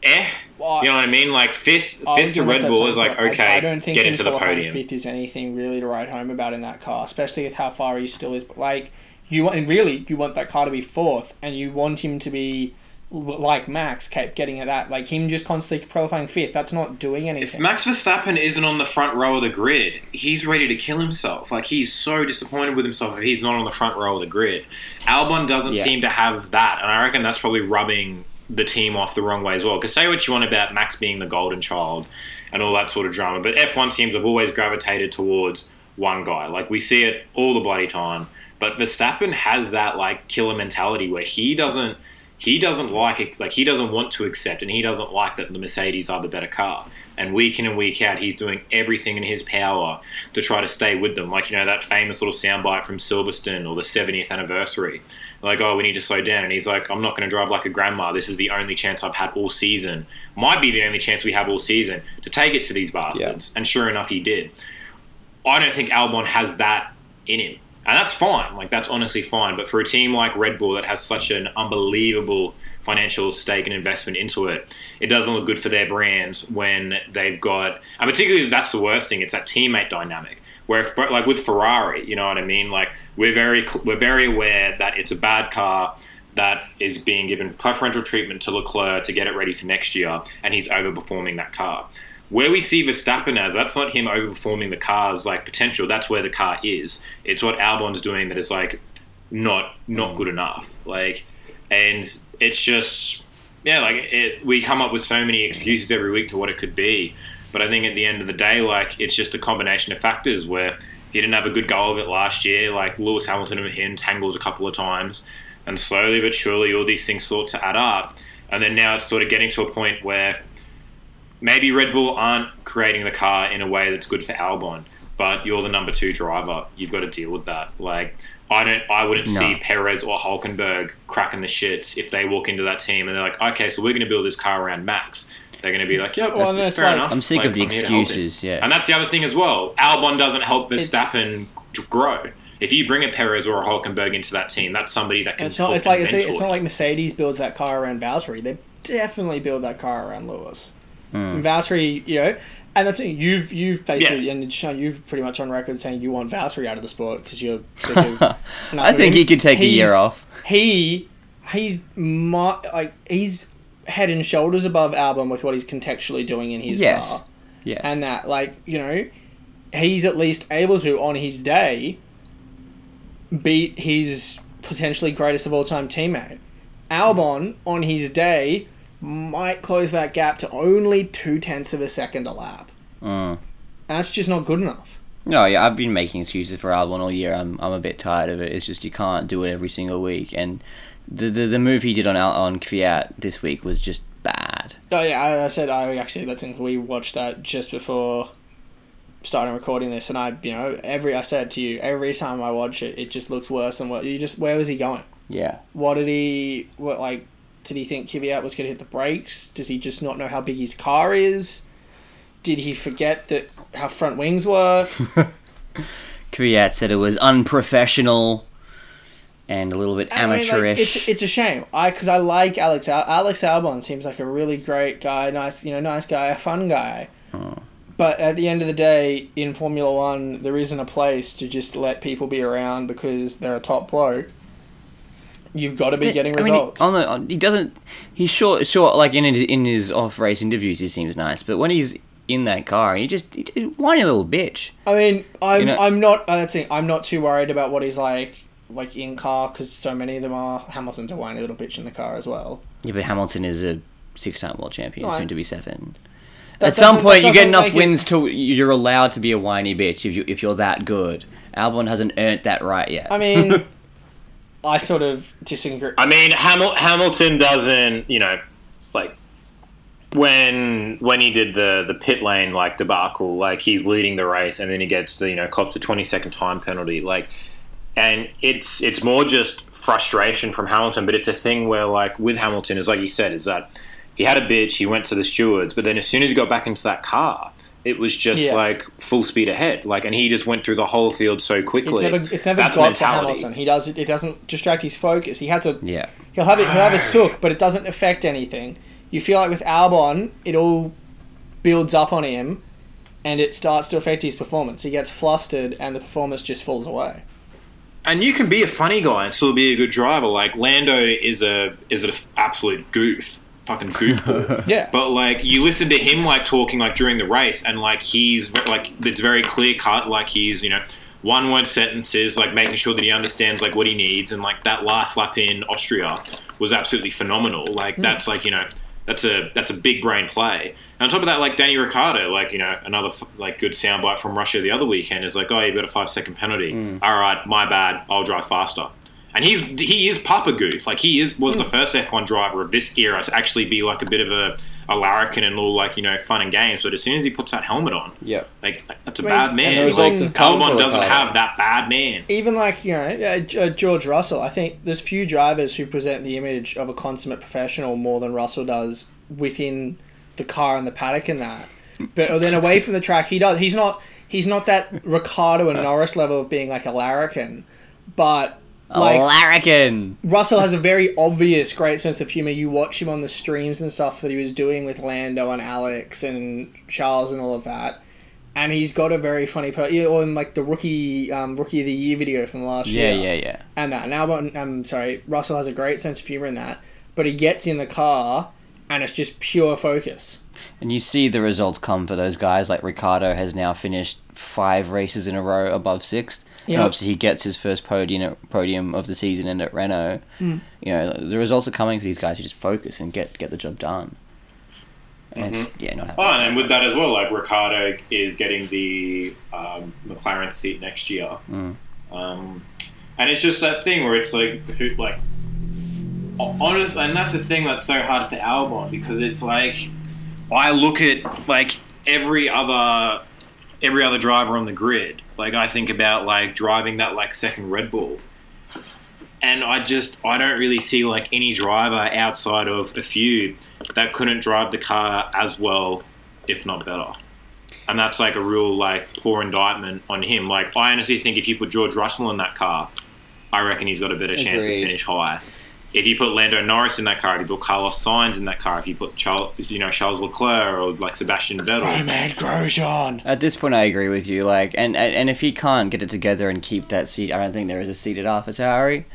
Eh, Well, you know what I mean? Like fifth, fifth to Red Bull is like okay, I, I don't think get into the podium. Fifth is anything really to write home about in that car, especially with how far he still is. But like you want, and really, you want that car to be fourth, and you want him to be like Max, kept getting at that. Like him just constantly qualifying fifth. That's not doing anything. If anything. Max Verstappen isn't on the front row of the grid, he's ready to kill himself. Like he's so disappointed with himself if he's not on the front row of the grid. Albon doesn't Yeah. seem to have that, and I reckon that's probably rubbing the team off the wrong way as well. Because say what you want about Max being the golden child and all that sort of drama, but F1 teams have always gravitated towards one guy. Like we see it all the bloody time. But Verstappen has that like killer mentality where he doesn't he doesn't like it like he doesn't want to accept and he doesn't like that the Mercedes are the better car. And week in and week out he's doing everything in his power to try to stay with them. Like, you know, that famous little soundbite from Silverstone or the seventieth anniversary. Like, oh, we need to slow down. And he's like, I'm not going to drive like a grandma. This is the only chance I've had all season. Might be the only chance we have all season to take it to these bastards. And sure enough, he did. I don't think Albon has that in him. And that's fine. Like, that's honestly fine. But for a team like Red Bull that has such an unbelievable financial stake and investment into it, it doesn't look good for their brands when they've got, and particularly that's the worst thing, it's that teammate dynamic. Where, if, like with Ferrari, you know what I mean? Like, we're very, we're very aware that it's a bad car that is being given preferential treatment to Leclerc to get it ready for next year, and he's overperforming that car. Where we see Verstappen as, that's not him overperforming the car's like potential. That's where the car is. It's what Albon's doing that is like not not mm. good enough. Like, and it's just yeah, like it. We come up with so many excuses every week to what it could be, but I think at the end of the day, like it's just a combination of factors where he didn't have a good go of it last year. Like Lewis Hamilton and him tangled a couple of times, and slowly but surely all these things sort to add up, and then now it's sort of getting to a point where maybe Red Bull aren't creating the car in a way that's good for Albon. but you're the number two driver. You've got to deal with that. Like I don't, I wouldn't No. see Perez or Hulkenberg cracking the shits if they walk into that team and they're like, okay, so we're going to build this car around Max. They're going to be like, yep, Well, that's, fair like- enough. I'm sick Like, of the I'm here to help it. excuses. Yeah. And that's the other thing as well. Albon doesn't help It's- Verstappen g- grow. If you bring a Perez or a Hulkenberg into that team, that's somebody that can It's not. It's like it's, it's not like Mercedes builds that car around Valtteri. They definitely build that car around Lewis. And Valtteri, you know, and that's it. You've you've basically and Sean, you've pretty much on record saying you want Valtteri out of the sport because you're sick of. I think him. he could take a year off. He he's my, like he's head and shoulders above Albon with what he's contextually doing in his Yes. car Yes. and that like you know he's at least able to on his day beat his potentially greatest of all time teammate albon on his day might close that gap to only two tenths of a second a lap Mm. and that's just not good enough No, yeah, I've been making excuses for Albon all year. I'm, I'm a bit tired of it. It's just you can't do it every single week. And the the, the move he did on on Kvyat this week was just bad. oh yeah i, I said i actually that's we watched that just before starting recording this and i you know every i said to you every time i watch it it just looks worse and what you just where was he going Yeah. What did he? What like? Did he think Kvyat was going to hit the brakes? Does he just not know how big his car is? Did he forget that how front wings were? Kvyat said it was unprofessional and a little bit I mean, like, amateurish. it's it's a shame. I because I like Alex Al- Alex Albon seems like a really great guy, nice you know nice guy, a fun guy. Oh. But at the end of the day, in Formula One, there isn't a place to just let people be around because they're a top bloke. You've got to be getting I mean, results. he, on the he doesn't. He's short, short. Like in his, in his off race interviews, he seems nice. But when he's in that car, he just he, whiny little bitch. I mean, I'm You know- I'm not. Uh, that's it. I'm not too worried about what he's like, like in car, because so many of them are. Hamilton's a whiny little bitch in the car as well. Yeah, but Hamilton is a six-time world champion, I- soon to be seven. That At some point, you get enough make it- wins to you're allowed to be a whiny bitch if you if you're that good. Albon hasn't earned that right yet. I mean, I sort of disagree. I mean, Hamil- Hamilton doesn't, you know, like when when he did the the pit lane like debacle, like he's leading the race and then he gets the you know cops a twenty second time penalty, like, and it's it's more just frustration from Hamilton, but it's a thing where like with Hamilton is like you said is that he had a bitch, he went to the stewards, but then as soon as he got back into that car. It was just Yes. like full speed ahead, like, and he just went through the whole field so it's quickly. never it's never That's got mentality. to Hamilton. He does it. It doesn't distract his focus. He has a yeah, he'll have it. He'll have a sook, but it doesn't affect anything. You feel like with Albon, it all builds up on him, and it starts to affect his performance. He gets flustered, and the performance just falls away. and you can be a funny guy and still be a good driver. Like Lando is a is an absolute goof, fucking goofball. Yeah. but like you listen to him like talking like during the race, and like he's like it's very clear cut. Like he's you know one word sentences, like making sure that he understands like what he needs, and like that last lap in Austria was absolutely phenomenal. Like mm. that's like you know. That's a that's a big brain play. And on top of that, like Danny Ricciardo, like you know another f- like good soundbite from Russia the other weekend is like, oh, you've got a five second penalty. Mm. All right, my bad. I'll drive faster. And he's he is Papa Goof. Like he is was the first F1 driver of this era to actually be like a bit of a, a larrikin and all like you know fun and games. But as soon as he puts that helmet on, yeah, like that's a bad man. Like, Albon doesn't have that bad man. even like you know uh, uh, George Russell, I think there's few drivers who present the image of a consummate professional more than Russell does within the car and the paddock and that. But then away from the track, he does. He's not. He's not that Ricciardo and Norris level of being like a larrikin, but like larrikin. Russell has a very obvious great sense of humor. You watch him on the streams and stuff that he was doing with Lando and Alex and Charles and all of that. And he's got a very funny, per- or in like the rookie, um, rookie of the year video from last Yeah, year yeah, yeah. Yeah. And that. Now, but I'm sorry, Russell has a great sense of humor in that, but he gets in the car and it's just pure focus. And you see the results come for those guys. Like Ricciardo has now finished five races in a row above sixth. Yeah. And obviously he gets his first podium podium of the season and at Renault. Hmm. You know the results are coming for these guys who just focus and get get the job done. And it's, yeah, not Oh, and with that as well, like Ricciardo is getting the um, McLaren seat next year. Mm. Um, and it's just that thing where it's like, who, like, ho- honest, and that's the thing that's so hard for Albon because it's like, I look at like every other, every other driver on the grid. Like I think about like driving that like second Red Bull. And I just I don't really see like any driver outside of a few that couldn't drive the car as well, if not better. And that's like a real like poor indictment on him. Like I honestly think if you put George Russell in that car, I reckon he's got a better chance to finish high. If you put Lando Norris in that car, if you put Carlos Sainz in that car, if you put Charles, you know Charles Leclerc or like Sebastian Vettel, Oh man, Grosjean. At this point, I agree with you. Like, and and and if he can't get it together and keep that seat, I don't think there is a seat at AlphaTauri.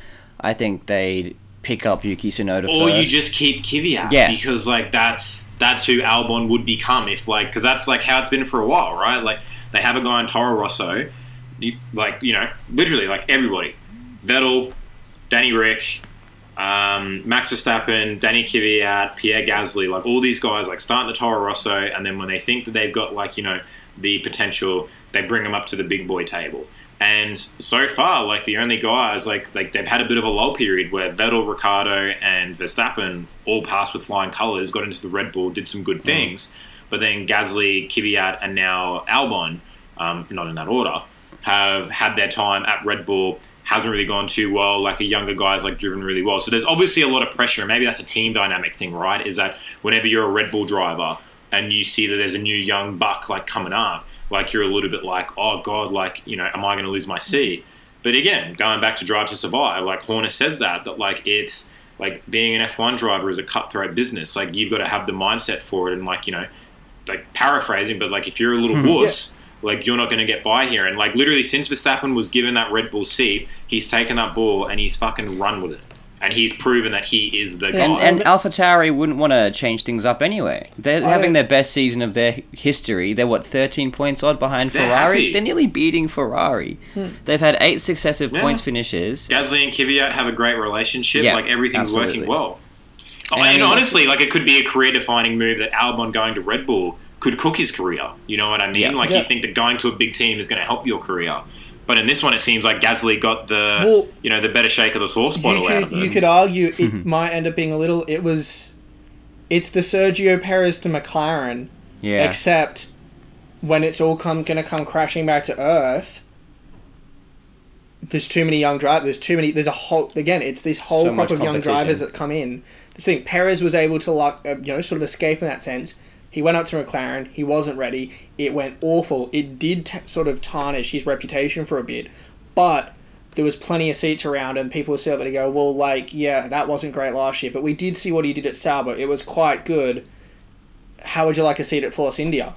I think they'd pick up Yuki Tsunoda or you just keep Kvyat, Yeah. because like that's that's who Albon would become if like because that's like how it's been for a while, right? Like they have a guy in Toro Rosso, you- like you know, literally like everybody, Vettel, Danny Rick, um, Max Verstappen, Danny Kvyat, Pierre Gasly, like all these guys like starting the Toro Rosso, and then when they think that they've got like you know the potential, they bring them up to the big boy table. And so far, like the only guys, like like they've had a bit of a lull period where Vettel, Ricciardo, and Verstappen all passed with flying colours, got into the Red Bull, did some good things, but then Gasly, Kvyat, and now Albon, um, not in that order, have had their time at Red Bull. Hasn't really gone too well. Like a younger guy's like driven really well. So there's obviously a lot of pressure. Maybe that's a team dynamic thing, right? Is that whenever you're a Red Bull driver and you see that there's a new young buck like coming up, like you're a little bit like, oh god, like you know, am I going to lose my seat? But again, going back to Drive to Survive, like Horner says that that like it's like being an F1 driver is a cutthroat business. Like you've got to have the mindset for it, and like you know, like paraphrasing, but like if you're a little hmm. wuss, like you're not going to get by here. And like literally, since Verstappen was given that Red Bull seat, he's taken that ball and he's fucking run with it, and he's proven that he is the guy. and and AlphaTauri wouldn't want to change things up anyway. They're I having their best season of their history. They're what 13 points odd behind They're Ferrari. happy. They're nearly beating Ferrari. Hmm. They've had eight successive Yeah. points finishes. Gasly and Kvyat have a great relationship. Yeah, like everything's absolutely. working well. Oh, And I and mean- honestly, like it could be a career-defining move that Albon going to Red Bull could cook his career. You know what I mean? Yeah. Like Yeah. you think that going to a big team is going to help your career. But in this one, it seems like Gasly got the Well, you know the better shake of the sauce bottle you out could of it. you could argue it might end up being a little. It was, it's the Sergio Perez to McLaren, Yeah. except when it's all come gonna come crashing back to earth. There's too many young drivers. There's too many. There's a whole again. It's this whole So crop of young drivers that come in. This thing Perez was able to like uh, you know sort of escape in that sense. He went up to McLaren. He wasn't ready. It went awful. It did t- sort of tarnish his reputation for a bit, but there was plenty of seats around, and people were still able to go, well, like, yeah, that wasn't great last year, but we did see what he did at Sauber. It was quite good. How would you like a seat at Force India?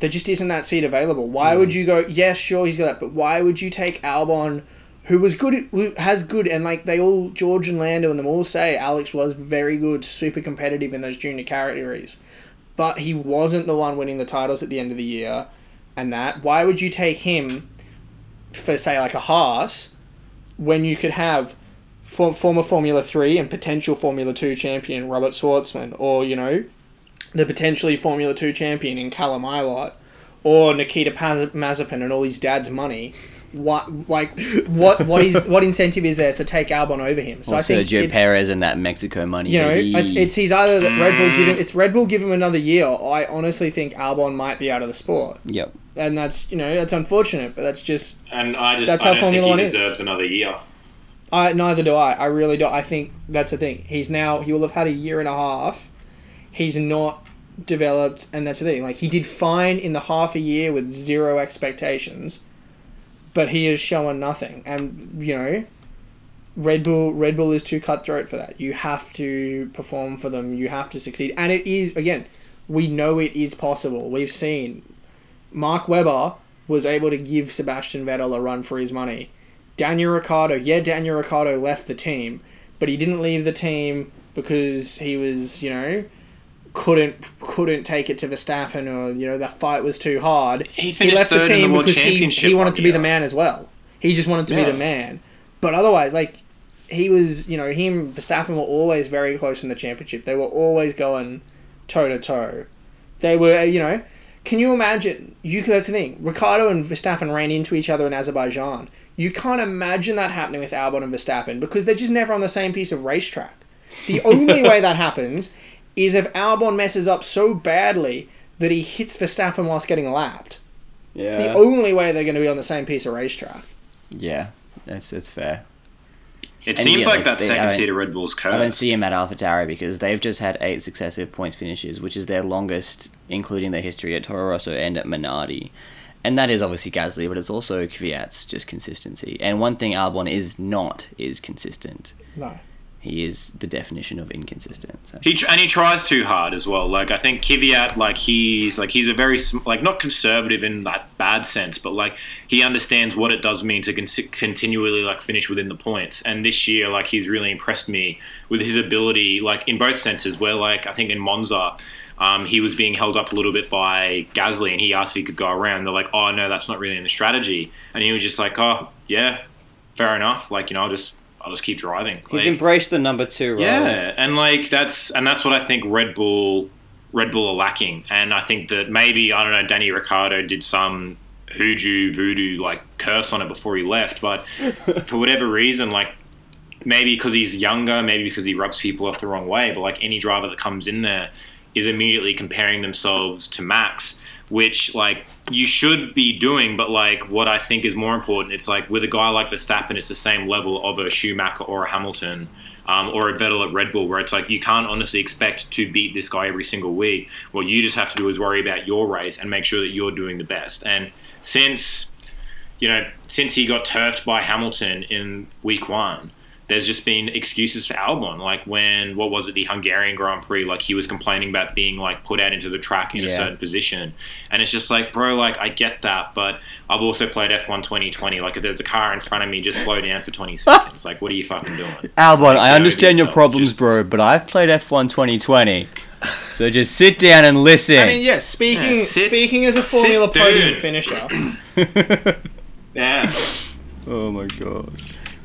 There just isn't that seat available. Why would mm. you go? Yes, sure, he's got that, but why would you take Albon, who was good, who has good, and like they all, George and Lando and them all say, Alex was very good, super competitive in those junior categories, but he wasn't the one winning the titles at the end of the year, and that. Why would you take him for say like a Haas when you could have for, former Formula Three and potential Formula Two champion Robert Shwartzman, or you know, the potentially Formula Two champion in Callum Ilott, or Nikita Paz- Mazepin and all his dad's money. What like what what is what incentive is there to take Albon over him? So Or I think Sergio it's, Perez and that Mexico money. You know, it's, it's he's either that Red Bull give him mm. it's Red Bull give him another year. Or I honestly think Albon might be out of the sport, Yep. and that's you know that's unfortunate, but that's just and I just That's I how don't Formula think One he is. deserves another year. I neither do I. I really don't. I think that's the thing. He's now he will have had a year and a half. He's not developed, and that's the thing. Like he did fine in the half a year with zero expectations, but he is showing nothing. And you know, Red Bull Red Bull is too cutthroat for that. You have to perform for them. You have to succeed, and it is again. We know it is possible. We've seen Mark Webber was able to give Sebastian Vettel a run for his money. Daniel Ricciardo, yeah, Daniel Ricciardo left the team, but he didn't leave the team because he was, you know, couldn't couldn't take it to Verstappen or you know that fight was too hard. He finished left third in the because he, Championship he wanted to be the man as well. He just wanted to be the man. But otherwise, like he was, you know, him and Verstappen were always very close in the championship. They were always going toe to toe. They were, you know, can you imagine? You that's the thing. Ricciardo and Verstappen ran into each other in Azerbaijan. You can't imagine that happening with Albon and Verstappen because they're just never on the same piece of racetrack. The only way that happens is if Albon messes up so badly that he hits Verstappen whilst getting lapped. It's the only way they're going to be on the same piece of racetrack. yeah, that's that's fair. It And seems yeah, like like, that they- second don't- seat of Red Bull's curse. I don't see him at AlphaTauri because they've just had eight successive points finishes, which is their longest, including their history at Toro Rosso and at Minardi. And that is obviously Gasly, but it's also Kvyat's just consistency. And one thing Albon is not is consistent. No. He is the definition of inconsistent. So. He and he tries too hard as well. Like I think Kvyat, like he's like he's a very like not conservative in that bad sense, but like he understands what it does mean to con- continually like finish within the points. And this year, like he's really impressed me with his ability, like in both senses. Where like I think in Monza. Um, he was being held up a little bit by Gasly, and he asked if he could go around. They're like, "Oh no, that's not really in the strategy." And he was just like, "Oh yeah, fair enough. Like you know, I'll just I'll just keep driving." He's Like- embraced the number two role. yeah, and like that's and that's what I think Red Bull Red Bull are lacking, and I think that maybe I don't know Danny Ricciardo did some hoodoo voodoo like curse on it before he left, but for whatever reason, like maybe because he's younger, maybe because he rubs people off the wrong way, but like any driver that comes in there is immediately comparing themselves to Max, which like you should be doing, but like what I think is more important, it's like with a guy like Verstappen, it's the same level of a Schumacher or a Hamilton. Um, or a Vettel at Red Bull, where it's like you can't honestly expect to beat this guy every single week. What you just have to do is worry about your race and make sure that you're doing the best. And since you know, since he got turfed by Hamilton in week one, there's just been excuses for Albon. Like when what was it, the Hungarian Grand Prix? Like he was complaining about being like put out into the track in a certain position, and it's just like, bro, like I get that, but I've also played F1 2020. Like if there's a car in front of me, just slow down for 20 seconds. Like what are you fucking doing? Albon, Like, I understand your problems, just- bro, but I've played F1 2020. So just sit down and listen. I mean, yes. Speaking Yeah, sit- speaking as a Formula down. podium finisher, Yeah. oh my god.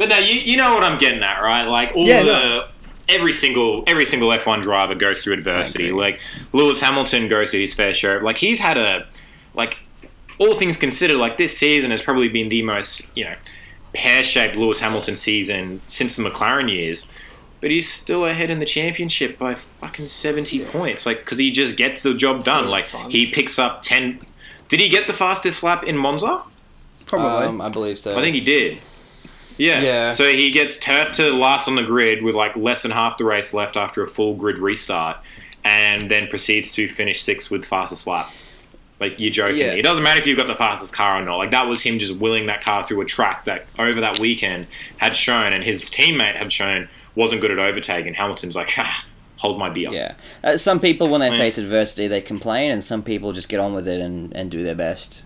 But no, you, you know what I'm getting at, right? Like all Yeah, the no. every single every single F1 driver goes through adversity. Like Lewis Hamilton goes through his fair share. Like he's had a like all things considered, like this season has probably been the most you know pear shaped Lewis Hamilton season since the McLaren years. But he's still ahead in the championship by fucking seventy points, like because he just gets the job done. Yeah, like fun. he picks up ten. Did he get the fastest lap in Monza? probably. Um, I believe so. I think he did. Yeah. Yeah. So he gets turfed to last on the grid with like less than half the race left after a full grid restart, and then proceeds to finish sixth with fastest lap. Like you're joking. Yeah. It doesn't matter if you've got the fastest car or not. Like that was him just willing that car through a track that over that weekend had shown, and his teammate had shown wasn't good at overtaking. Hamilton's like, ah, hold my beer. Yeah. Uh, some people, when they Yeah. face adversity, they complain, and some people just get on with it and, and do their best.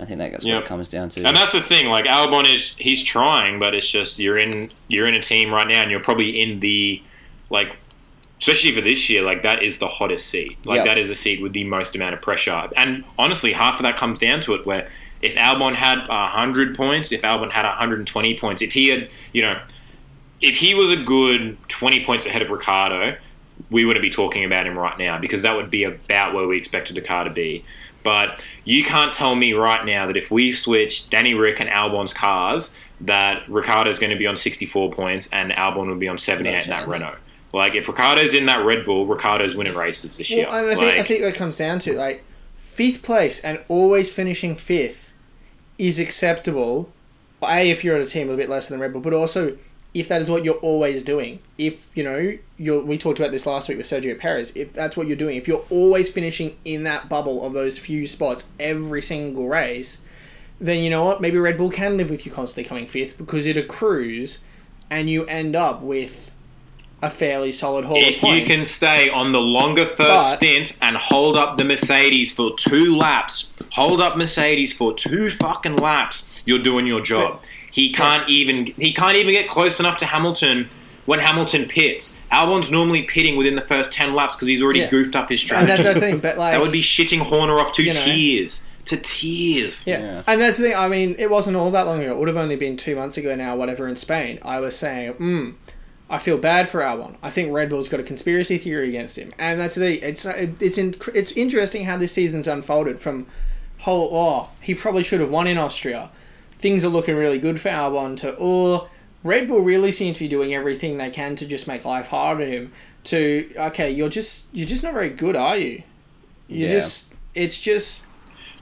I think that's what Yep. it comes down to. And that's the thing. Like Albon is, he's trying, but it's just you're in you're in a team right now, and you're probably in the like, especially for this year. Like that is the hottest seat. Like Yep. that is the seat with the most amount of pressure. And honestly, half of that comes down to it. Where if Albon had hundred points, if Albon had 120 points, if he had, you know, if he was a good 20 points ahead of Ricciardo, we wouldn't be talking about him right now because that would be about where we expected the car to be. But you can't tell me right now that if we switch Danny Rick and Albon's cars, that Ricciardo's going to be on 64 points and Albon will be on 78 in that. Renault. Like if Ricciardo's in that Red Bull, Ricciardo's winning races this year. And I think, I Like, think that comes down to like fifth place and always finishing fifth is acceptable. A, if you're at a team a bit less than Red Bull, but also if that is what you're always doing. If you know, you're, we talked about this last week with Sergio Perez. If that's what you're doing, if you're always finishing in that bubble of those few spots every single race, then you know what? Maybe Red Bull can live with you constantly coming fifth because it accrues, and you end up with a fairly solid haul of if you can stay on the longer first But- stint and hold up the Mercedes for two laps, hold up Mercedes for two fucking laps, you're doing your job. He can't even he can't even get close enough to Hamilton when Hamilton pits. Albon's normally pitting within the first ten laps because he's already Yeah. goofed up his and strategy. that's the thing. But like that would be shitting Horner off to You know. tears. To tears. Yeah. Yeah. and that's the thing. I mean, it wasn't all that long ago. It would have only been two months ago now, whatever, in Spain. I was saying, hmm, I feel bad for Albon. I think Red Bull's got a conspiracy theory against him, and that's the. It's it's in, it's interesting how this season's unfolded from whole. Oh, he probably should have won in Austria. Things are looking really good for Albon. To oh, Red Bull really seem to be doing everything they can to just make life hard on him. To okay, you're just you're just not very good, are you? You Yeah. just it's just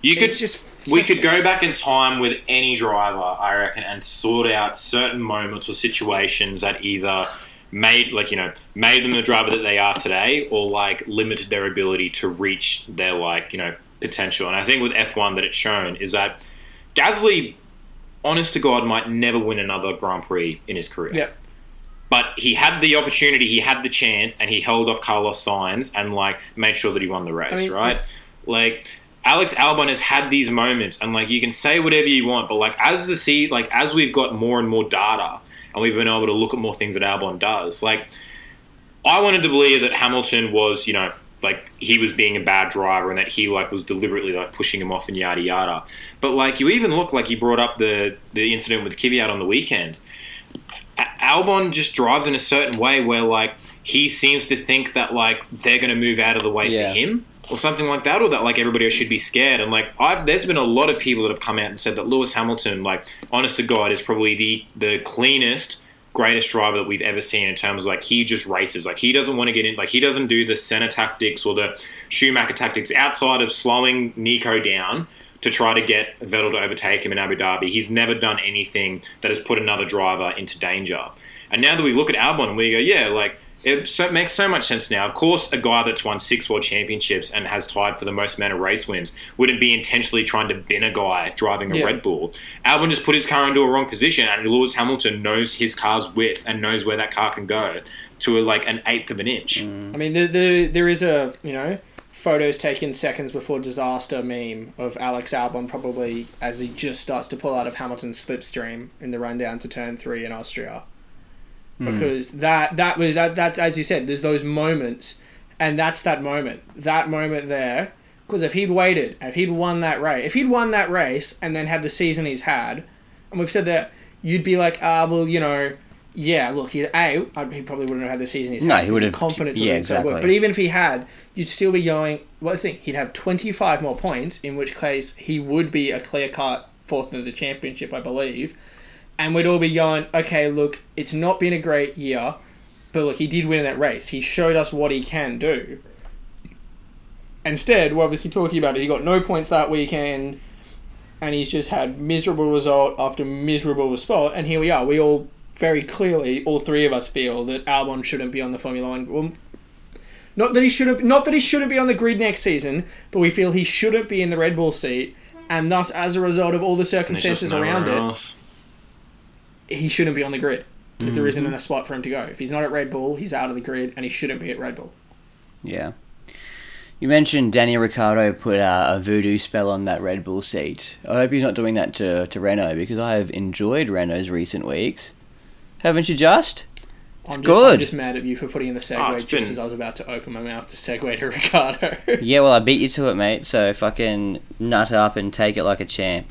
You could just we could go back in time with any driver, I reckon, and sort out certain moments or situations that either made like you know made them the driver that they are today, or like limited their ability to reach their like you know potential. And I think with F one that it's shown is that Gasly, honest to God, might never win another Grand Prix in his career. Yep. But he had the opportunity, he had the chance, and he held off Carlos Sainz and like made sure that he won the race, I mean, right? Like Alex Albon has had these moments, and like you can say whatever you want, but like as the see, like as we've got more and more data, and we've been able to look at more things that Albon does, like I wanted to believe that Hamilton was, you know, like he was being a bad driver and that he like was deliberately like pushing him off and yada yada. But like you even look like you brought up the the incident with Kvyat on the weekend. Albon just drives in a certain way where like he seems to think that like they're going to move out of the way Yeah. for him or something like that, or that like everybody else should be scared. And like I've, there's been a lot of people that have come out and said that Lewis Hamilton, like honest to God, is probably the the cleanest, greatest driver that we've ever seen in terms of like he just races. Like he doesn't want to get in, like he doesn't do the Senna tactics or the Schumacher tactics outside of slowing Nico down to try to get Vettel to overtake him in Abu Dhabi. He's never done anything that has put another driver into danger. And now that we look at Albon we go, yeah, like it so, makes so much sense now. Of course, a guy that's won six world championships and has tied for the most amount of race wins wouldn't be intentionally trying to bin a guy driving a Yeah. Red Bull. Albon just put his car into a wrong position, and Lewis Hamilton knows his car's width and knows where that car can go to like an eighth of an inch. Mm. I mean, the, the, there is a, you know, photos taken seconds before disaster meme of Alex Albon probably as he just starts to pull out of Hamilton's slipstream in the run down to turn three in Austria. Because that that was that that as you said, there's those moments, and that's that moment, that moment there. Because if he'd waited, if he'd won that race, if he'd won that race and then had the season he's had, and we've said that, you'd be like, ah, well, you know, yeah, look, he a he probably wouldn't have had the season he's No, had. he would have- confidence. yeah, exactly. But even if he had, you'd still be going. Well, the thing, he'd have twenty five more points, in which case he would be a clear cut fourth in the championship, I believe. And we'd all be going, okay, look, it's not been a great year, but look, he did win that race. He showed us what he can do. Instead, we're obviously talking about it. He got no points that weekend, and he's just had miserable result after miserable result. And here we are. We all very clearly, all three of us feel that Albon shouldn't be on the Formula One. Well, not that he shouldn't. Not that he shouldn't be on the grid next season, but we feel he shouldn't be in the Red Bull seat, and thus, as a result of all the And it's just circumstances around it, else. He shouldn't be on the grid because there Mm-hmm. isn't a spot for him to go. If he's not at Red Bull, he's out of the grid, and he shouldn't be at Red Bull. Yeah. You mentioned Daniel Ricciardo put uh, a voodoo spell on that Red Bull seat. I hope he's not doing that to, to Renault because I have enjoyed Renault's recent weeks. Haven't you just? It's I'm good. Just, I'm just mad at you for putting in the segue Oh, just been- as I was about to open my mouth to segue to Ricciardo. Yeah, well, I beat you to it, mate, so fucking nut up and take it like a champ.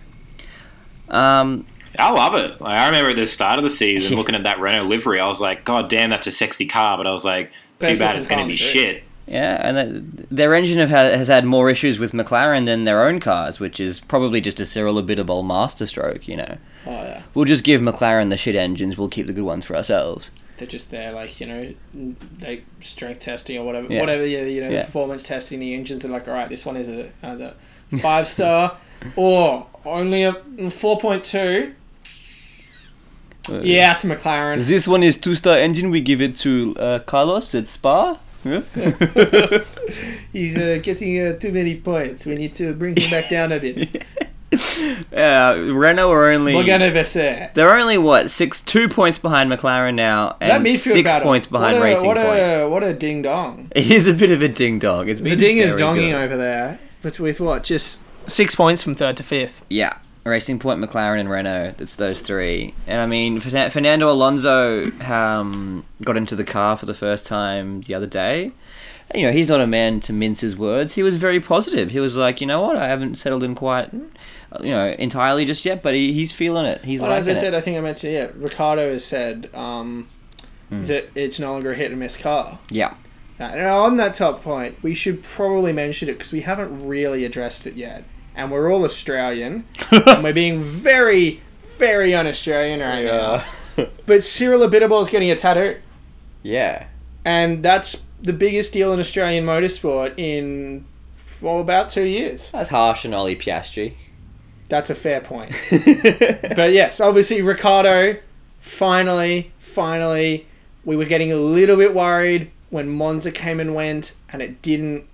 Um, I love it. Like, I remember at the start of the season Yeah. looking at that Renault livery. I was like, God damn, that's a sexy car. But I was like, too Best bad it's going to be the shit. yeah, and that, their engine have had, has had more issues with McLaren than their own cars, which is probably just a Cyril Abiteboul masterstroke, you know. oh yeah, We'll just give McLaren the shit engines, we'll keep the good ones for ourselves. they're just there, like you know, like strength testing or whatever, Yeah. whatever. Yeah, you know, Yeah. performance testing the engines. They're like, all right, this one is a, uh, a five star, or only a four point two. Uh, Yeah, it's a McLaren. This one is two star engine. We give it to uh, Carlos at Spa. Yeah. He's uh, getting uh, too many points. We need to bring him back down a bit. uh, Renault are only We're gonna be set. they're only what six two points behind McLaren now and six points behind what a, Racing what Point. A, what a ding dong. It is a bit of a ding dong. It's The ding is donging good. over there, but with what? Just six points from third to fifth. Yeah, Racing Point, McLaren, and Renault. It's those three. And I mean, Fernando Alonso um, got into the car for the first time the other day. You know, he's not a man to mince his words. He was very positive. He was like, you know what, I haven't settled in quite, you know, entirely just yet, but he, he's feeling it. He's like, Well, as I said, it. I think I mentioned, yeah, Ricciardo has said um, Hmm. that it's no longer a hit and miss car. Yeah. Now, on that top point, we should probably mention it because we haven't really addressed it yet. And we're all Australian, and we're being very, very un Australian right now. But Cyril Abiteboul is getting a tattoo. yeah. and that's the biggest deal in Australian motorsport in for about two years. That's harsh on Ollie Piastri. That's a fair point. But yes, obviously Ricciardo, finally, finally, we were getting a little bit worried when Monza came and went, and it didn't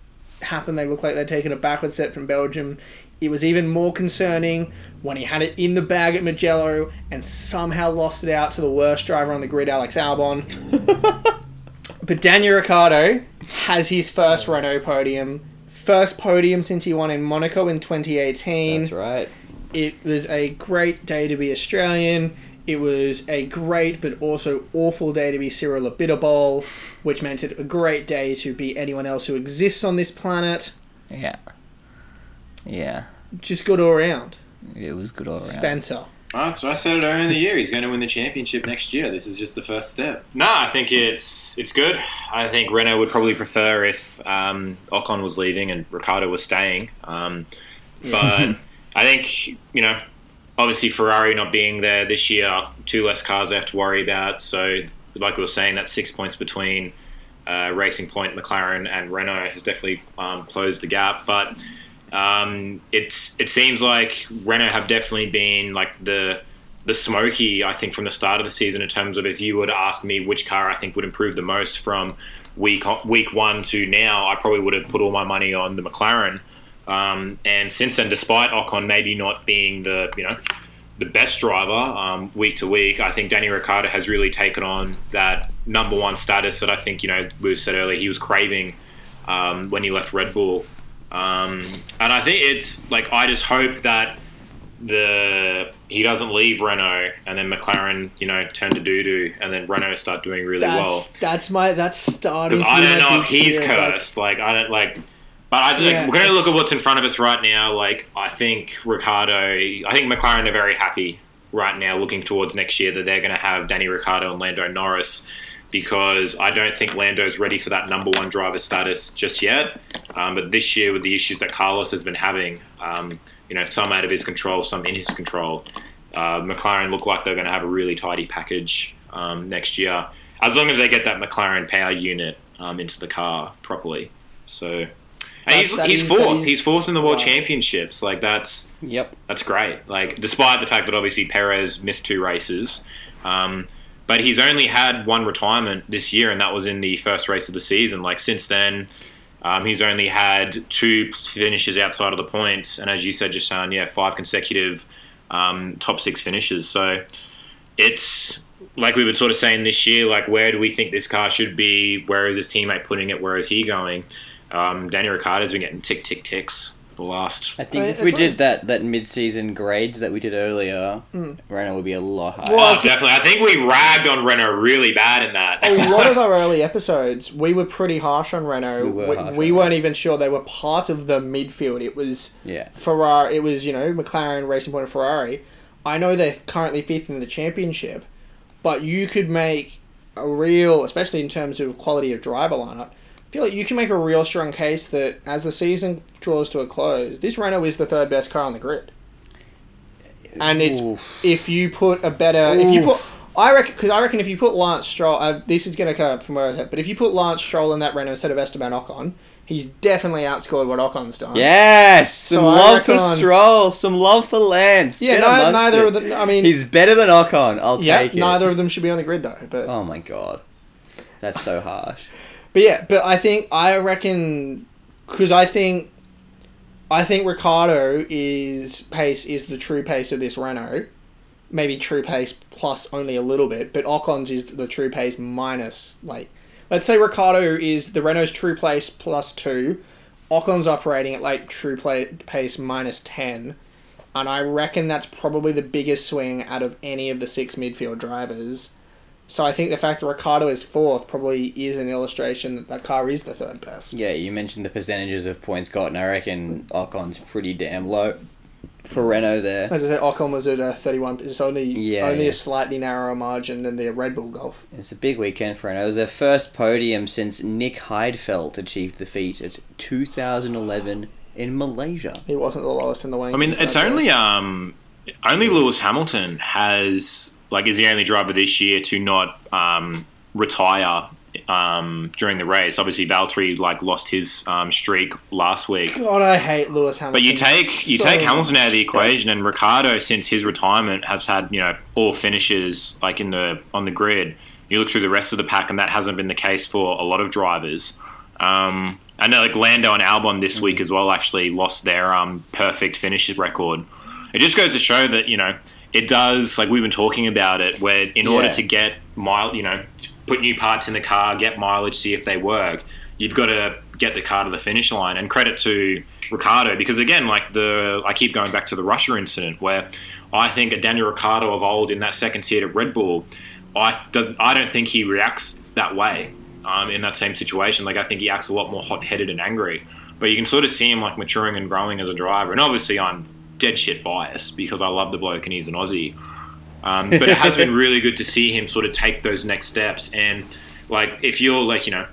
happen. They looked like they'd taken a backward set from Belgium. It was even more concerning when he had it in the bag at Mugello and somehow lost it out to the worst driver on the grid, Alex Albon. but Daniel Ricciardo has his first Renault podium, first podium since he won in Monaco in 2018 That's right. it was a great day to be Australian. It was a great but also awful day to be Cyril Abiteboul, which meant it a great day to be anyone else who exists on this planet. Yeah. Yeah. Just good all around. It was good all around. Spencer. Oh, so I said it earlier in the year. He's going to win the championship next year. This is just the first step. No, I think it's it's good. I think Renault would probably prefer if um, Ocon was leaving and Ricciardo was staying. Um, but I think you know, obviously Ferrari not being there this year, two less cars they have to worry about. So, like we were saying, that six points between uh, Racing Point, McLaren, and Renault has definitely um, closed the gap. But um, it's it seems like Renault have definitely been like the the smoky. I think from the start of the season in terms of if you were to ask me which car I think would improve the most from week week one to now, I probably would have put all my money on the McLaren. Um, and since then, despite Ocon maybe not being the you know the best driver um, week to week, I think Danny Ricciardo has really taken on that number one status that I think you know we said earlier he was craving um, when he left Red Bull. Um, and I think it's like I just hope that the he doesn't leave Renault and then McLaren, you know, turn to doo doo and then Renault start doing really That's well. that's my that's starting. Because I don't know if he's fear, like- cursed. Like, I don't like. But I, Yeah, we're going to look at what's in front of us right now. Like, I think Ricciardo, I think McLaren are very happy right now, looking towards next year, that they're going to have Danny Ricciardo and Lando Norris, because I don't think Lando's ready for that number one driver status just yet. Um, but this year, with the issues that Carlos has been having, um, you know, some out of his control, some in his control, uh, McLaren look like they're going to have a really tidy package um, next year, as long as they get that McLaren power unit um, into the car properly. So, and he's, he's fourth. is- he's fourth in the World wow. Championships. Like that's Yep. that's great. Like despite the fact that obviously Perez missed two races, um, but he's only had one retirement this year, and that was in the first race of the season. Like since then, um, he's only had two finishes outside of the points, and as you said, Jasan, yeah, five consecutive um, top six finishes. So it's like we were sort of saying this year, like where do we think this car should be? Where is his teammate putting it? Where is he going? Um, Danny Ricciardo's been getting tick tick ticks for the last I think if we did that, that mid-season grades that we did earlier, Renault would be a lot higher. Well, Oh, definitely. I think we ragged on Renault really bad in that. a lot of our early episodes, we were pretty harsh on Renault. We We, were harsh we on weren't even sure they were part of the midfield. It was yeah. Ferrari. It was you know McLaren, Racing Point, and Ferrari. I know they're currently fifth in the championship, but you could make a real, especially in terms of quality of driver lineup. I feel like you can make a real strong case that as the season draws to a close, this Renault is the third best car on the grid. And it's Oof. if you put a better, if you put, I reckon, because I reckon if you put Lance Stroll, uh, this is going to come up from where I but if you put Lance Stroll in that Renault instead of Esteban Ocon, he's definitely outscored what Ocon's done. Yes, some So love for Stroll, some love for Lance. yeah. No, neither it. of them. I mean, He's better than Ocon. I'll yeah, take it. neither of them should be on the grid though. But Oh my god, that's so harsh. But yeah, but I think I reckon because I think I think Ricciardo is pace is the true pace of this Renault. Maybe true pace plus only a little bit, but Ocon's is the true pace minus like let's say Ricciardo is the Renault's true pace plus two, Ocon's operating at like true play, pace minus ten, and I reckon that's probably the biggest swing out of any of the six midfield drivers. So I think the fact that Ricciardo is fourth probably is an illustration that that car is the third best. Yeah, you mentioned the percentages of points gotten. I reckon Ocon's pretty damn low for Renault there. As I said, Ocon was at a thirty-one. It's only Yeah, only yeah. a slightly narrower margin than the Red Bull Golf. It's a big weekend for Renault. It was their first podium since Nick Heidfeld achieved the feat at 2011 in Malaysia. He wasn't the lowest in the rankings. I mean, it's only um, only Lewis Hamilton has like is the only driver this year to not um, retire um, during the race. Obviously, Valtteri like lost his um, streak last week. God, I hate Lewis Hamilton. But you take you so take Hamilton out of the equation, and Ricciardo since his retirement has had you know all finishes like in the on the grid. You look through the rest of the pack, and that hasn't been the case for a lot of drivers. Um, I know like Lando and Albon this week as well actually lost their um, perfect finishes record. It just goes to show that you know it does like we've been talking about it, where in order to get mile, you know, put new parts in the car, get mileage, see if they work, you've got to get the car to the finish line. And credit to Ricciardo because again, like the I keep going back to the Russia incident where I think a Daniel Ricciardo of old in that second seat at Red Bull, I does, I don't think he reacts that way um, in that same situation. Like I think he acts a lot more hot headed and angry. But you can sort of see him like maturing and growing as a driver. And obviously, I'm dead shit biased because I love the bloke and he's an Aussie. Um, but it has been really good to see him sort of take those next steps. And like, if you're like, you know,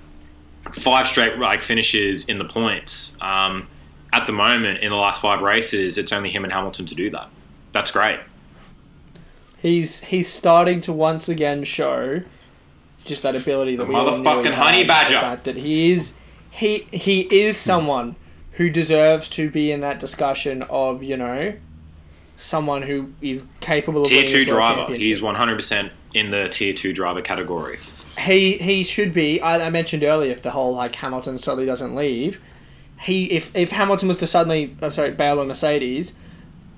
five straight like finishes in the points, um, at the moment in the last five races, it's only him and Hamilton to do that. That's great. He's he's starting to once again show just that ability that we all knew Motherfucking honey badger. The fact that he is he he is someone who deserves to be in that discussion of you know someone who is capable of Tier two driver. He's 100% in the tier two driver category. he he should be. I, I mentioned earlier if the whole like Hamilton suddenly doesn't leave, he if if Hamilton was to suddenly I'm sorry bail on Mercedes,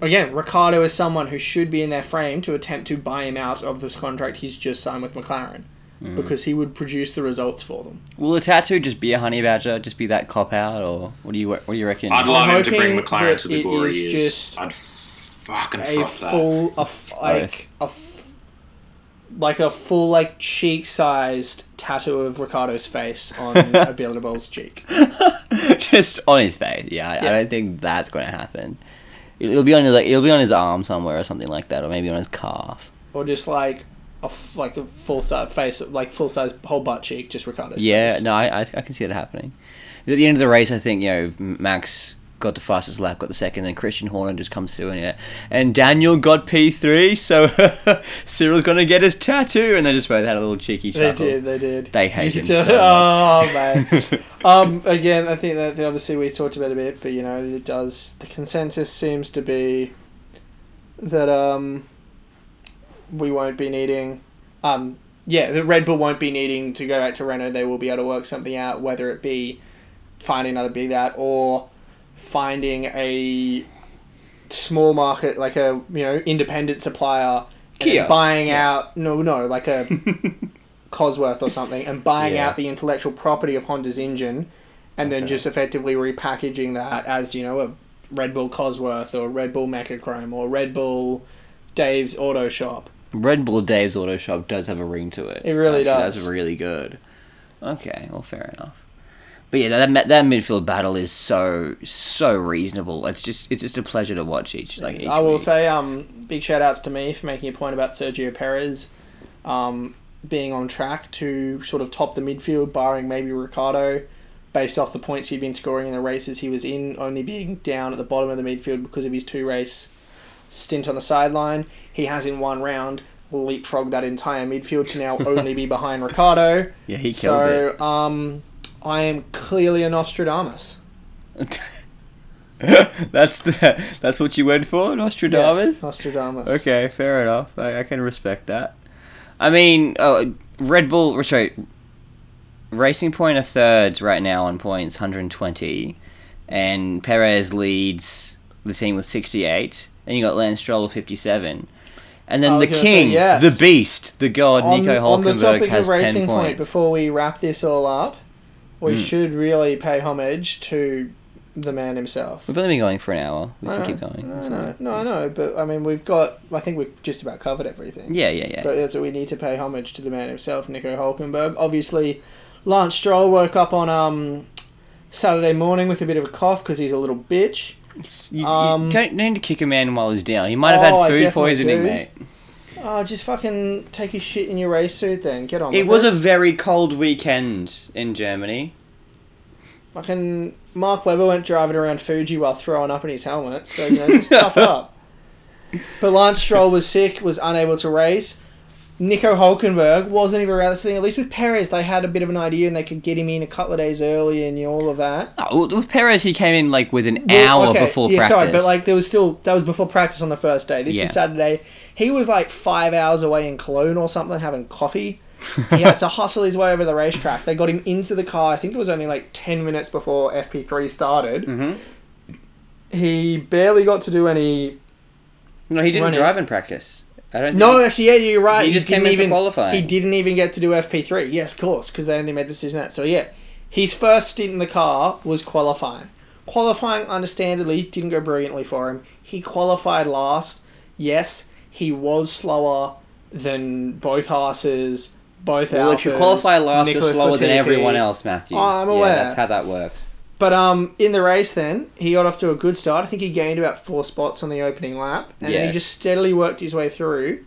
again Ricciardo is someone who should be in their frame to attempt to buy him out of this contract he's just signed with McLaren. Mm. Because he would produce the results for them. Will the tattoo just be a honey badger? Just be that cop out, or what do you what do you reckon? I'd love him to bring hoping McLaren to the it glory is years. just I'd fucking A froth that. full, a f- like a, f- like a full like cheek-sized tattoo of Ricciardo's face on a Bilderbull's cheek. just on his face. Yeah, I, I don't think that's going to happen. It- It'll be on his like it'll be on his arm somewhere or something like that, or maybe on his calf. or just like a f- like a full size face, like full size whole butt cheek, just Ricciardo's Yeah, face. no, I, I can see it happening. At the end of the race, I think you know Max got the fastest lap, got the second, and Christian Horner just comes through and yeah, and Daniel got P three, so Cyril's gonna get his tattoo, and they just both had a little cheeky They did, they did. They hate him too- so. Oh man. um, again, I think that obviously we talked about it a bit, but you know, it does. The consensus seems to be that um, we won't be needing, um, yeah, the Red Bull won't be needing to go back to Renault. They will be able to work something out, whether it be finding another big that or finding a small market like a you know independent supplier Kia. buying out no no like a Cosworth or something and buying Yeah. out the intellectual property of Honda's engine and then Okay. just effectively repackaging that as you know a Red Bull Cosworth or Red Bull Mecachrome or Red Bull Dave's Auto Shop. Red Bull Dave's Auto Shop does have a ring to it. It really Actually, does. That's really good. Okay, well, fair enough. But yeah, that that that midfield battle is so so reasonable. It's just it's just a pleasure to watch each like each I will week. say um big shout outs to me for making a point about Sergio Perez um, being on track to sort of top the midfield, barring maybe Ricciardo, based off the points he'd been scoring in the races he was in, only being down at the bottom of the midfield because of his two race stint on the sideline. He has in one round leapfrogged that entire midfield to now only be behind Ricciardo. Yeah, he killed it. So um, I am clearly a Nostradamus. that's the that's what you went for, Nostradamus. Yes, Nostradamus. Okay, fair enough. I, I can respect that. I mean, oh, Red Bull. Sorry, Racing Point are thirds right now on points, 120, and Perez leads the team with 68, and you got Lance Stroll with 57. And then the king, say, yes. the beast, the god, on, Nico on the Hulkenberg topic has of 10 Racing Point, points. before we wrap this all up, we Mm. should really pay homage to the man himself. We've only been going for an hour. We I can know, keep going. No, It's no, no, I know, but I mean, we've got. I think we've just about covered everything. Yeah, yeah, yeah. But that's what we need to pay homage to the man himself, Nico Hulkenberg. Obviously, Lance Stroll woke up on um, Saturday morning with a bit of a cough because he's a little bitch. You, you Um, don't need to kick a man while he's down. He might have Oh, had food poisoning, do. mate. Oh, just fucking take your shit in your race suit then. Get on It was it. a very cold weekend in Germany. Fucking Mark Webber went driving around Fuji while throwing up in his helmet, so you know, just tough up. But Lance Stroll was sick, was unable to race. Nico Hulkenberg wasn't even around this thing. At least with Perez, they had a bit of an idea and they could get him in a couple of days early and you know, all of that. Oh, with Perez, he came in like with an Well, hour okay, before yeah, practice. sorry, but like there was still that was before practice on the first day. This Yeah. was Saturday. He was like five hours away in Cologne or something having coffee. he had to hustle his way over the racetrack. They got him into the car. I think it was only like ten minutes before FP3 started. Mhm. He barely got to do any. no, he didn't running. drive in practice. I don't. No, actually, yeah, you're right. He just didn't came in even, qualifying. He didn't even get to do FP3. Yes, of course, because they only made the decision that. So yeah, his first stint in the car was qualifying. Qualifying, understandably, didn't go brilliantly for him. He qualified last. Yes, he was slower than both Haas's, both Well, if you qualify last, you're Nicholas slower than everyone else, Matthew. Oh, I'm Yeah, aware. that's how that works. But um, in the race, then he got off to a good start. I think he gained about four spots on the opening lap, and then he just steadily worked his way through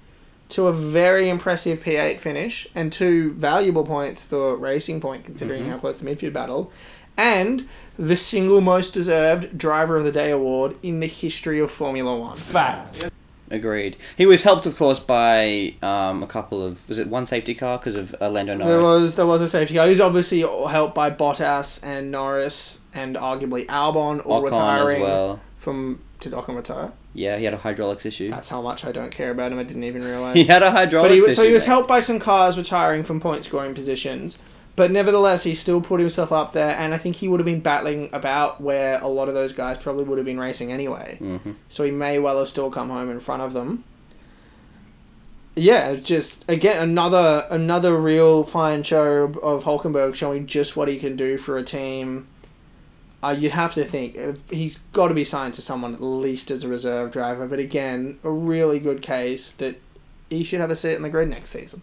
to a very impressive P8 finish and two valuable points for Racing Point, considering Mm-hmm. how close the midfield battle, and the single most deserved Driver of the Day award in the history of Formula One. Fact. Agreed. He was helped, of course, by um, a couple of was it one safety car because of uh, Lando Norris. There was there was a safety car. He was obviously helped by Bottas and Norris and arguably Albon all Ocon retiring as well. from. Did Ocon retire? Yeah, he had a hydraulics issue. That's how much I don't care about him. I didn't even realize. He had a hydraulics but he was, issue. so he was helped by some cars retiring from point scoring positions. But nevertheless, he still put himself up there, and I think he would have been battling about where a lot of those guys probably would have been racing anyway. Mhm. So he may well have still come home in front of them. Yeah, just again another another real fine show of Hulkenberg showing just what he can do for a team. Uh, you'd have to think uh, he's got to be signed to someone at least as a reserve driver. But again, a really good case that he should have a seat in the grid next season.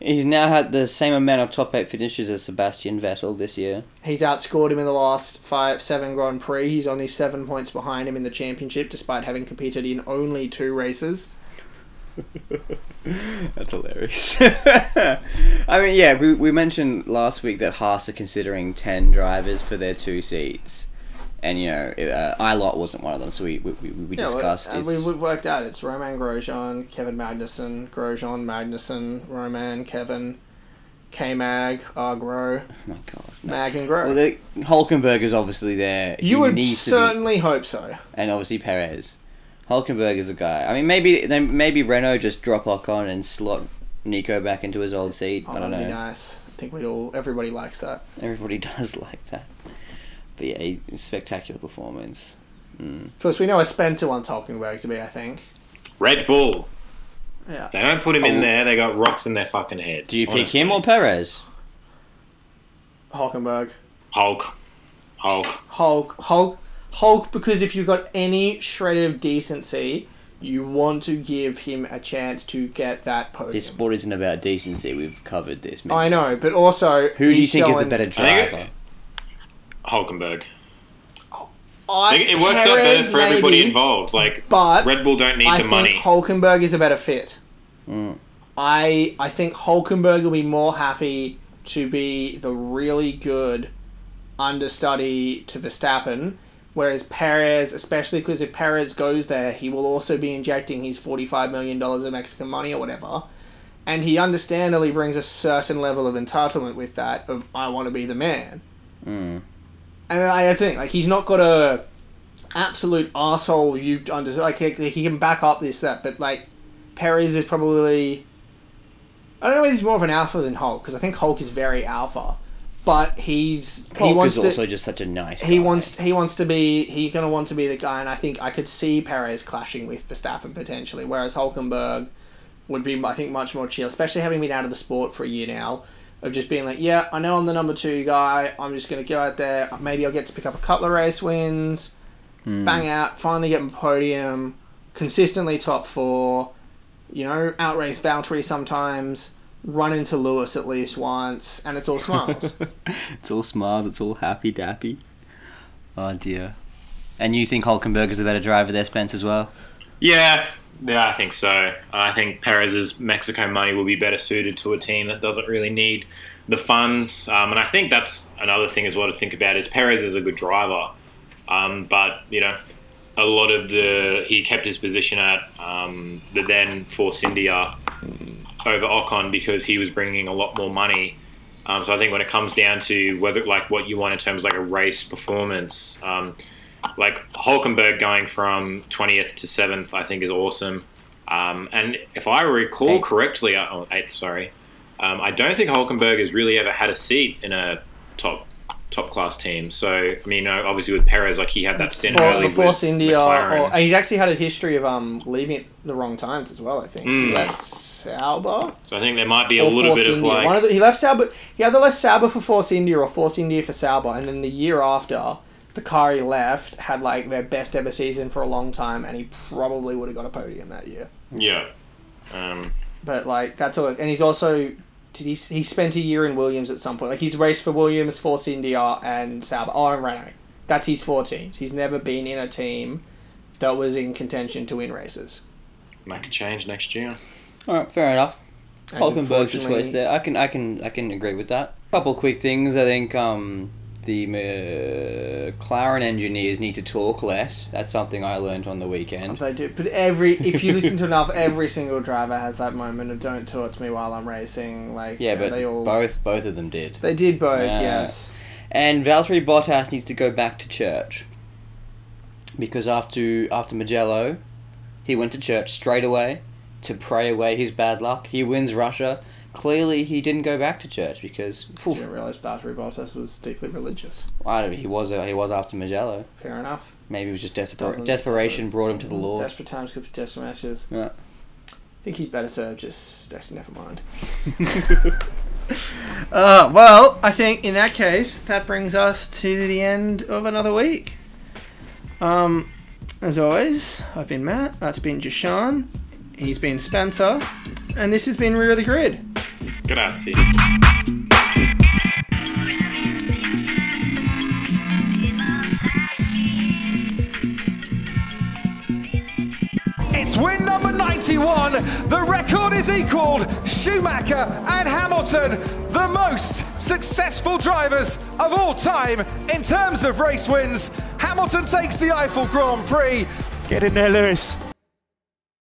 He's now had the same amount of top eight finishes as Sebastian Vettel this year. He's outscored him in the last five, seven Grand Prix. He's only seven points behind him in the championship, despite having competed in only two races. That's hilarious. I mean, yeah, we, we mentioned last week that Haas are considering 10 drivers for their two seats. And, you know, uh, Ilott wasn't one of them, so we, we, we, we Yeah, discussed and we, we've worked out it's Romain Grosjean, Kevin Magnussen, Grosjean, Magnussen, Roman, Kevin, K Mag, Agro, Oh my god. no. Mag, and Gro. Well, the, Hulkenberg is obviously there. you would be- certainly hope so. and obviously Perez. Hulkenberg is a guy. I mean, maybe then maybe Renault just drop Ocon and slot Nico back into his old seat. Oh, I don't that'd know. be nice. I think we'd all, everybody likes that. Everybody does like that. But yeah, he- spectacular performance. Mm. Of course, we know a Spencer wants Hulkenberg to be, I think. Red Bull. Yeah. They don't put him Oh. in there. They got rocks in their fucking head. Do you pick him or Perez? Hulkenberg. Hulk? Hulk. Hulk, Hulk, Hulk, because if you've got any shred of decency, you want to give him a chance to get that podium. This sport isn't about decency. We've covered this. many I know, but also Who do you he's think is the better driver? Hulkenberg. I, It, it works out better Perez for everybody involved. Like But Red Bull don't need I the think money. Hulkenberg is a better fit. Mm. I I think Hulkenberg will be more happy to be the really good understudy to Verstappen, whereas Perez, especially because if Perez goes there, he will also be injecting his forty-five million dollars of Mexican money or whatever, and he understandably brings a certain level of entitlement with that of I want to be the man. Mm. And I, think like he's not got a absolute asshole. You under like he, he can back up this that, but like Perez is probably I don't know if he's more of an alpha than Hulk because I think Hulk is very alpha, but he's he Hulk wants is to also just such a nice. he guy. wants he wants to be he gonna want to be the guy, and I think I could see Perez clashing with Verstappen potentially, whereas Hulkenberg would be I think much more chill, especially having been out of the sport for a year now. Of just being like, yeah, I know I'm the number two guy. I'm just gonna go out there. Maybe I'll get to pick up a couple of race wins, Mm. bang out, finally get my podium, consistently top four. You know, outrace Valtteri sometimes, run into Lewis at least once, and it's all smiles. it's all smiles. It's all happy dappy. Oh dear. And you think Hulkenberg is a better driver there, Spence, as well? Yeah, yeah, I think so. I think Perez's Mexico money will be better suited to a team that doesn't really need the funds. Um, and I think that's another thing as well to think about is Perez is a good driver, um, but you know, a lot of the he kept his position at um, the then Force India over Ocon because he was bringing a lot more money. Um, so I think when it comes down to whether like what you want in terms of like a race performance, um, like Hulkenberg going from 20th to 7th, I think is awesome. Um, and if I recall Eighth. correctly, uh, oh, 8th, sorry, um, I don't think Hulkenberg has really ever had a seat in a top top class team. So I mean, you know, obviously with Perez, like he had that stint For early the Force with India, McLaren. or, and he's actually had a history of um leaving at the wrong times as well. I think he Mm. left Sauber so I think there might be a little Force bit of like One of the, he left Sauber. He either left Sauber for Force India or Force India for Sauber, and then the year after, the car he left had like their best ever season for a long time, and he probably would have got a podium that year. yeah. Um, But like that's all. And he's also did he he spent a year in Williams at some point. Like he's raced for Williams, Force India, and Sauber. Oh, and Renault. That's his four teams. He's never been in a team that was in contention to win races. make a change next year. All right, fair enough. And Hulkenberg's the unfortunately- choice there. I can, I can, I can agree with that. Couple quick things. I think um, the McLaren engineers need to talk less. That's something I learned on the weekend. They do, but every if you listen to enough, every single driver has that moment of "Don't talk to me while I'm racing." Like Yeah, uh, but they all both, both of them did. they did both. Yeah. Yes, And Valtteri Bottas needs to go back to church because after after Mugello, he went to church straight away to pray away his bad luck. He wins Russia. Clearly, he didn't go back to church because I didn't realize Valtteri Bottas was deeply religious. I don't, know, he was he was after Mugello. Fair enough. Maybe it was just desper- desperation doesn't- brought him to the Lord. Desperate times could be desperate matches. Yeah. I think he'd better serve just actually never mind. uh, well, I think in that case, that brings us to the end of another week. Um, as always, I've been Matt, that's been Jashan, he's been Spencer, and this has been Rear of the Grid. Grazie. It's win number 91. The record is equalled. Schumacher and Hamilton, the most successful drivers of all time in terms of race wins. Hamilton takes the Eifel Grand Prix. Get in there, Lewis.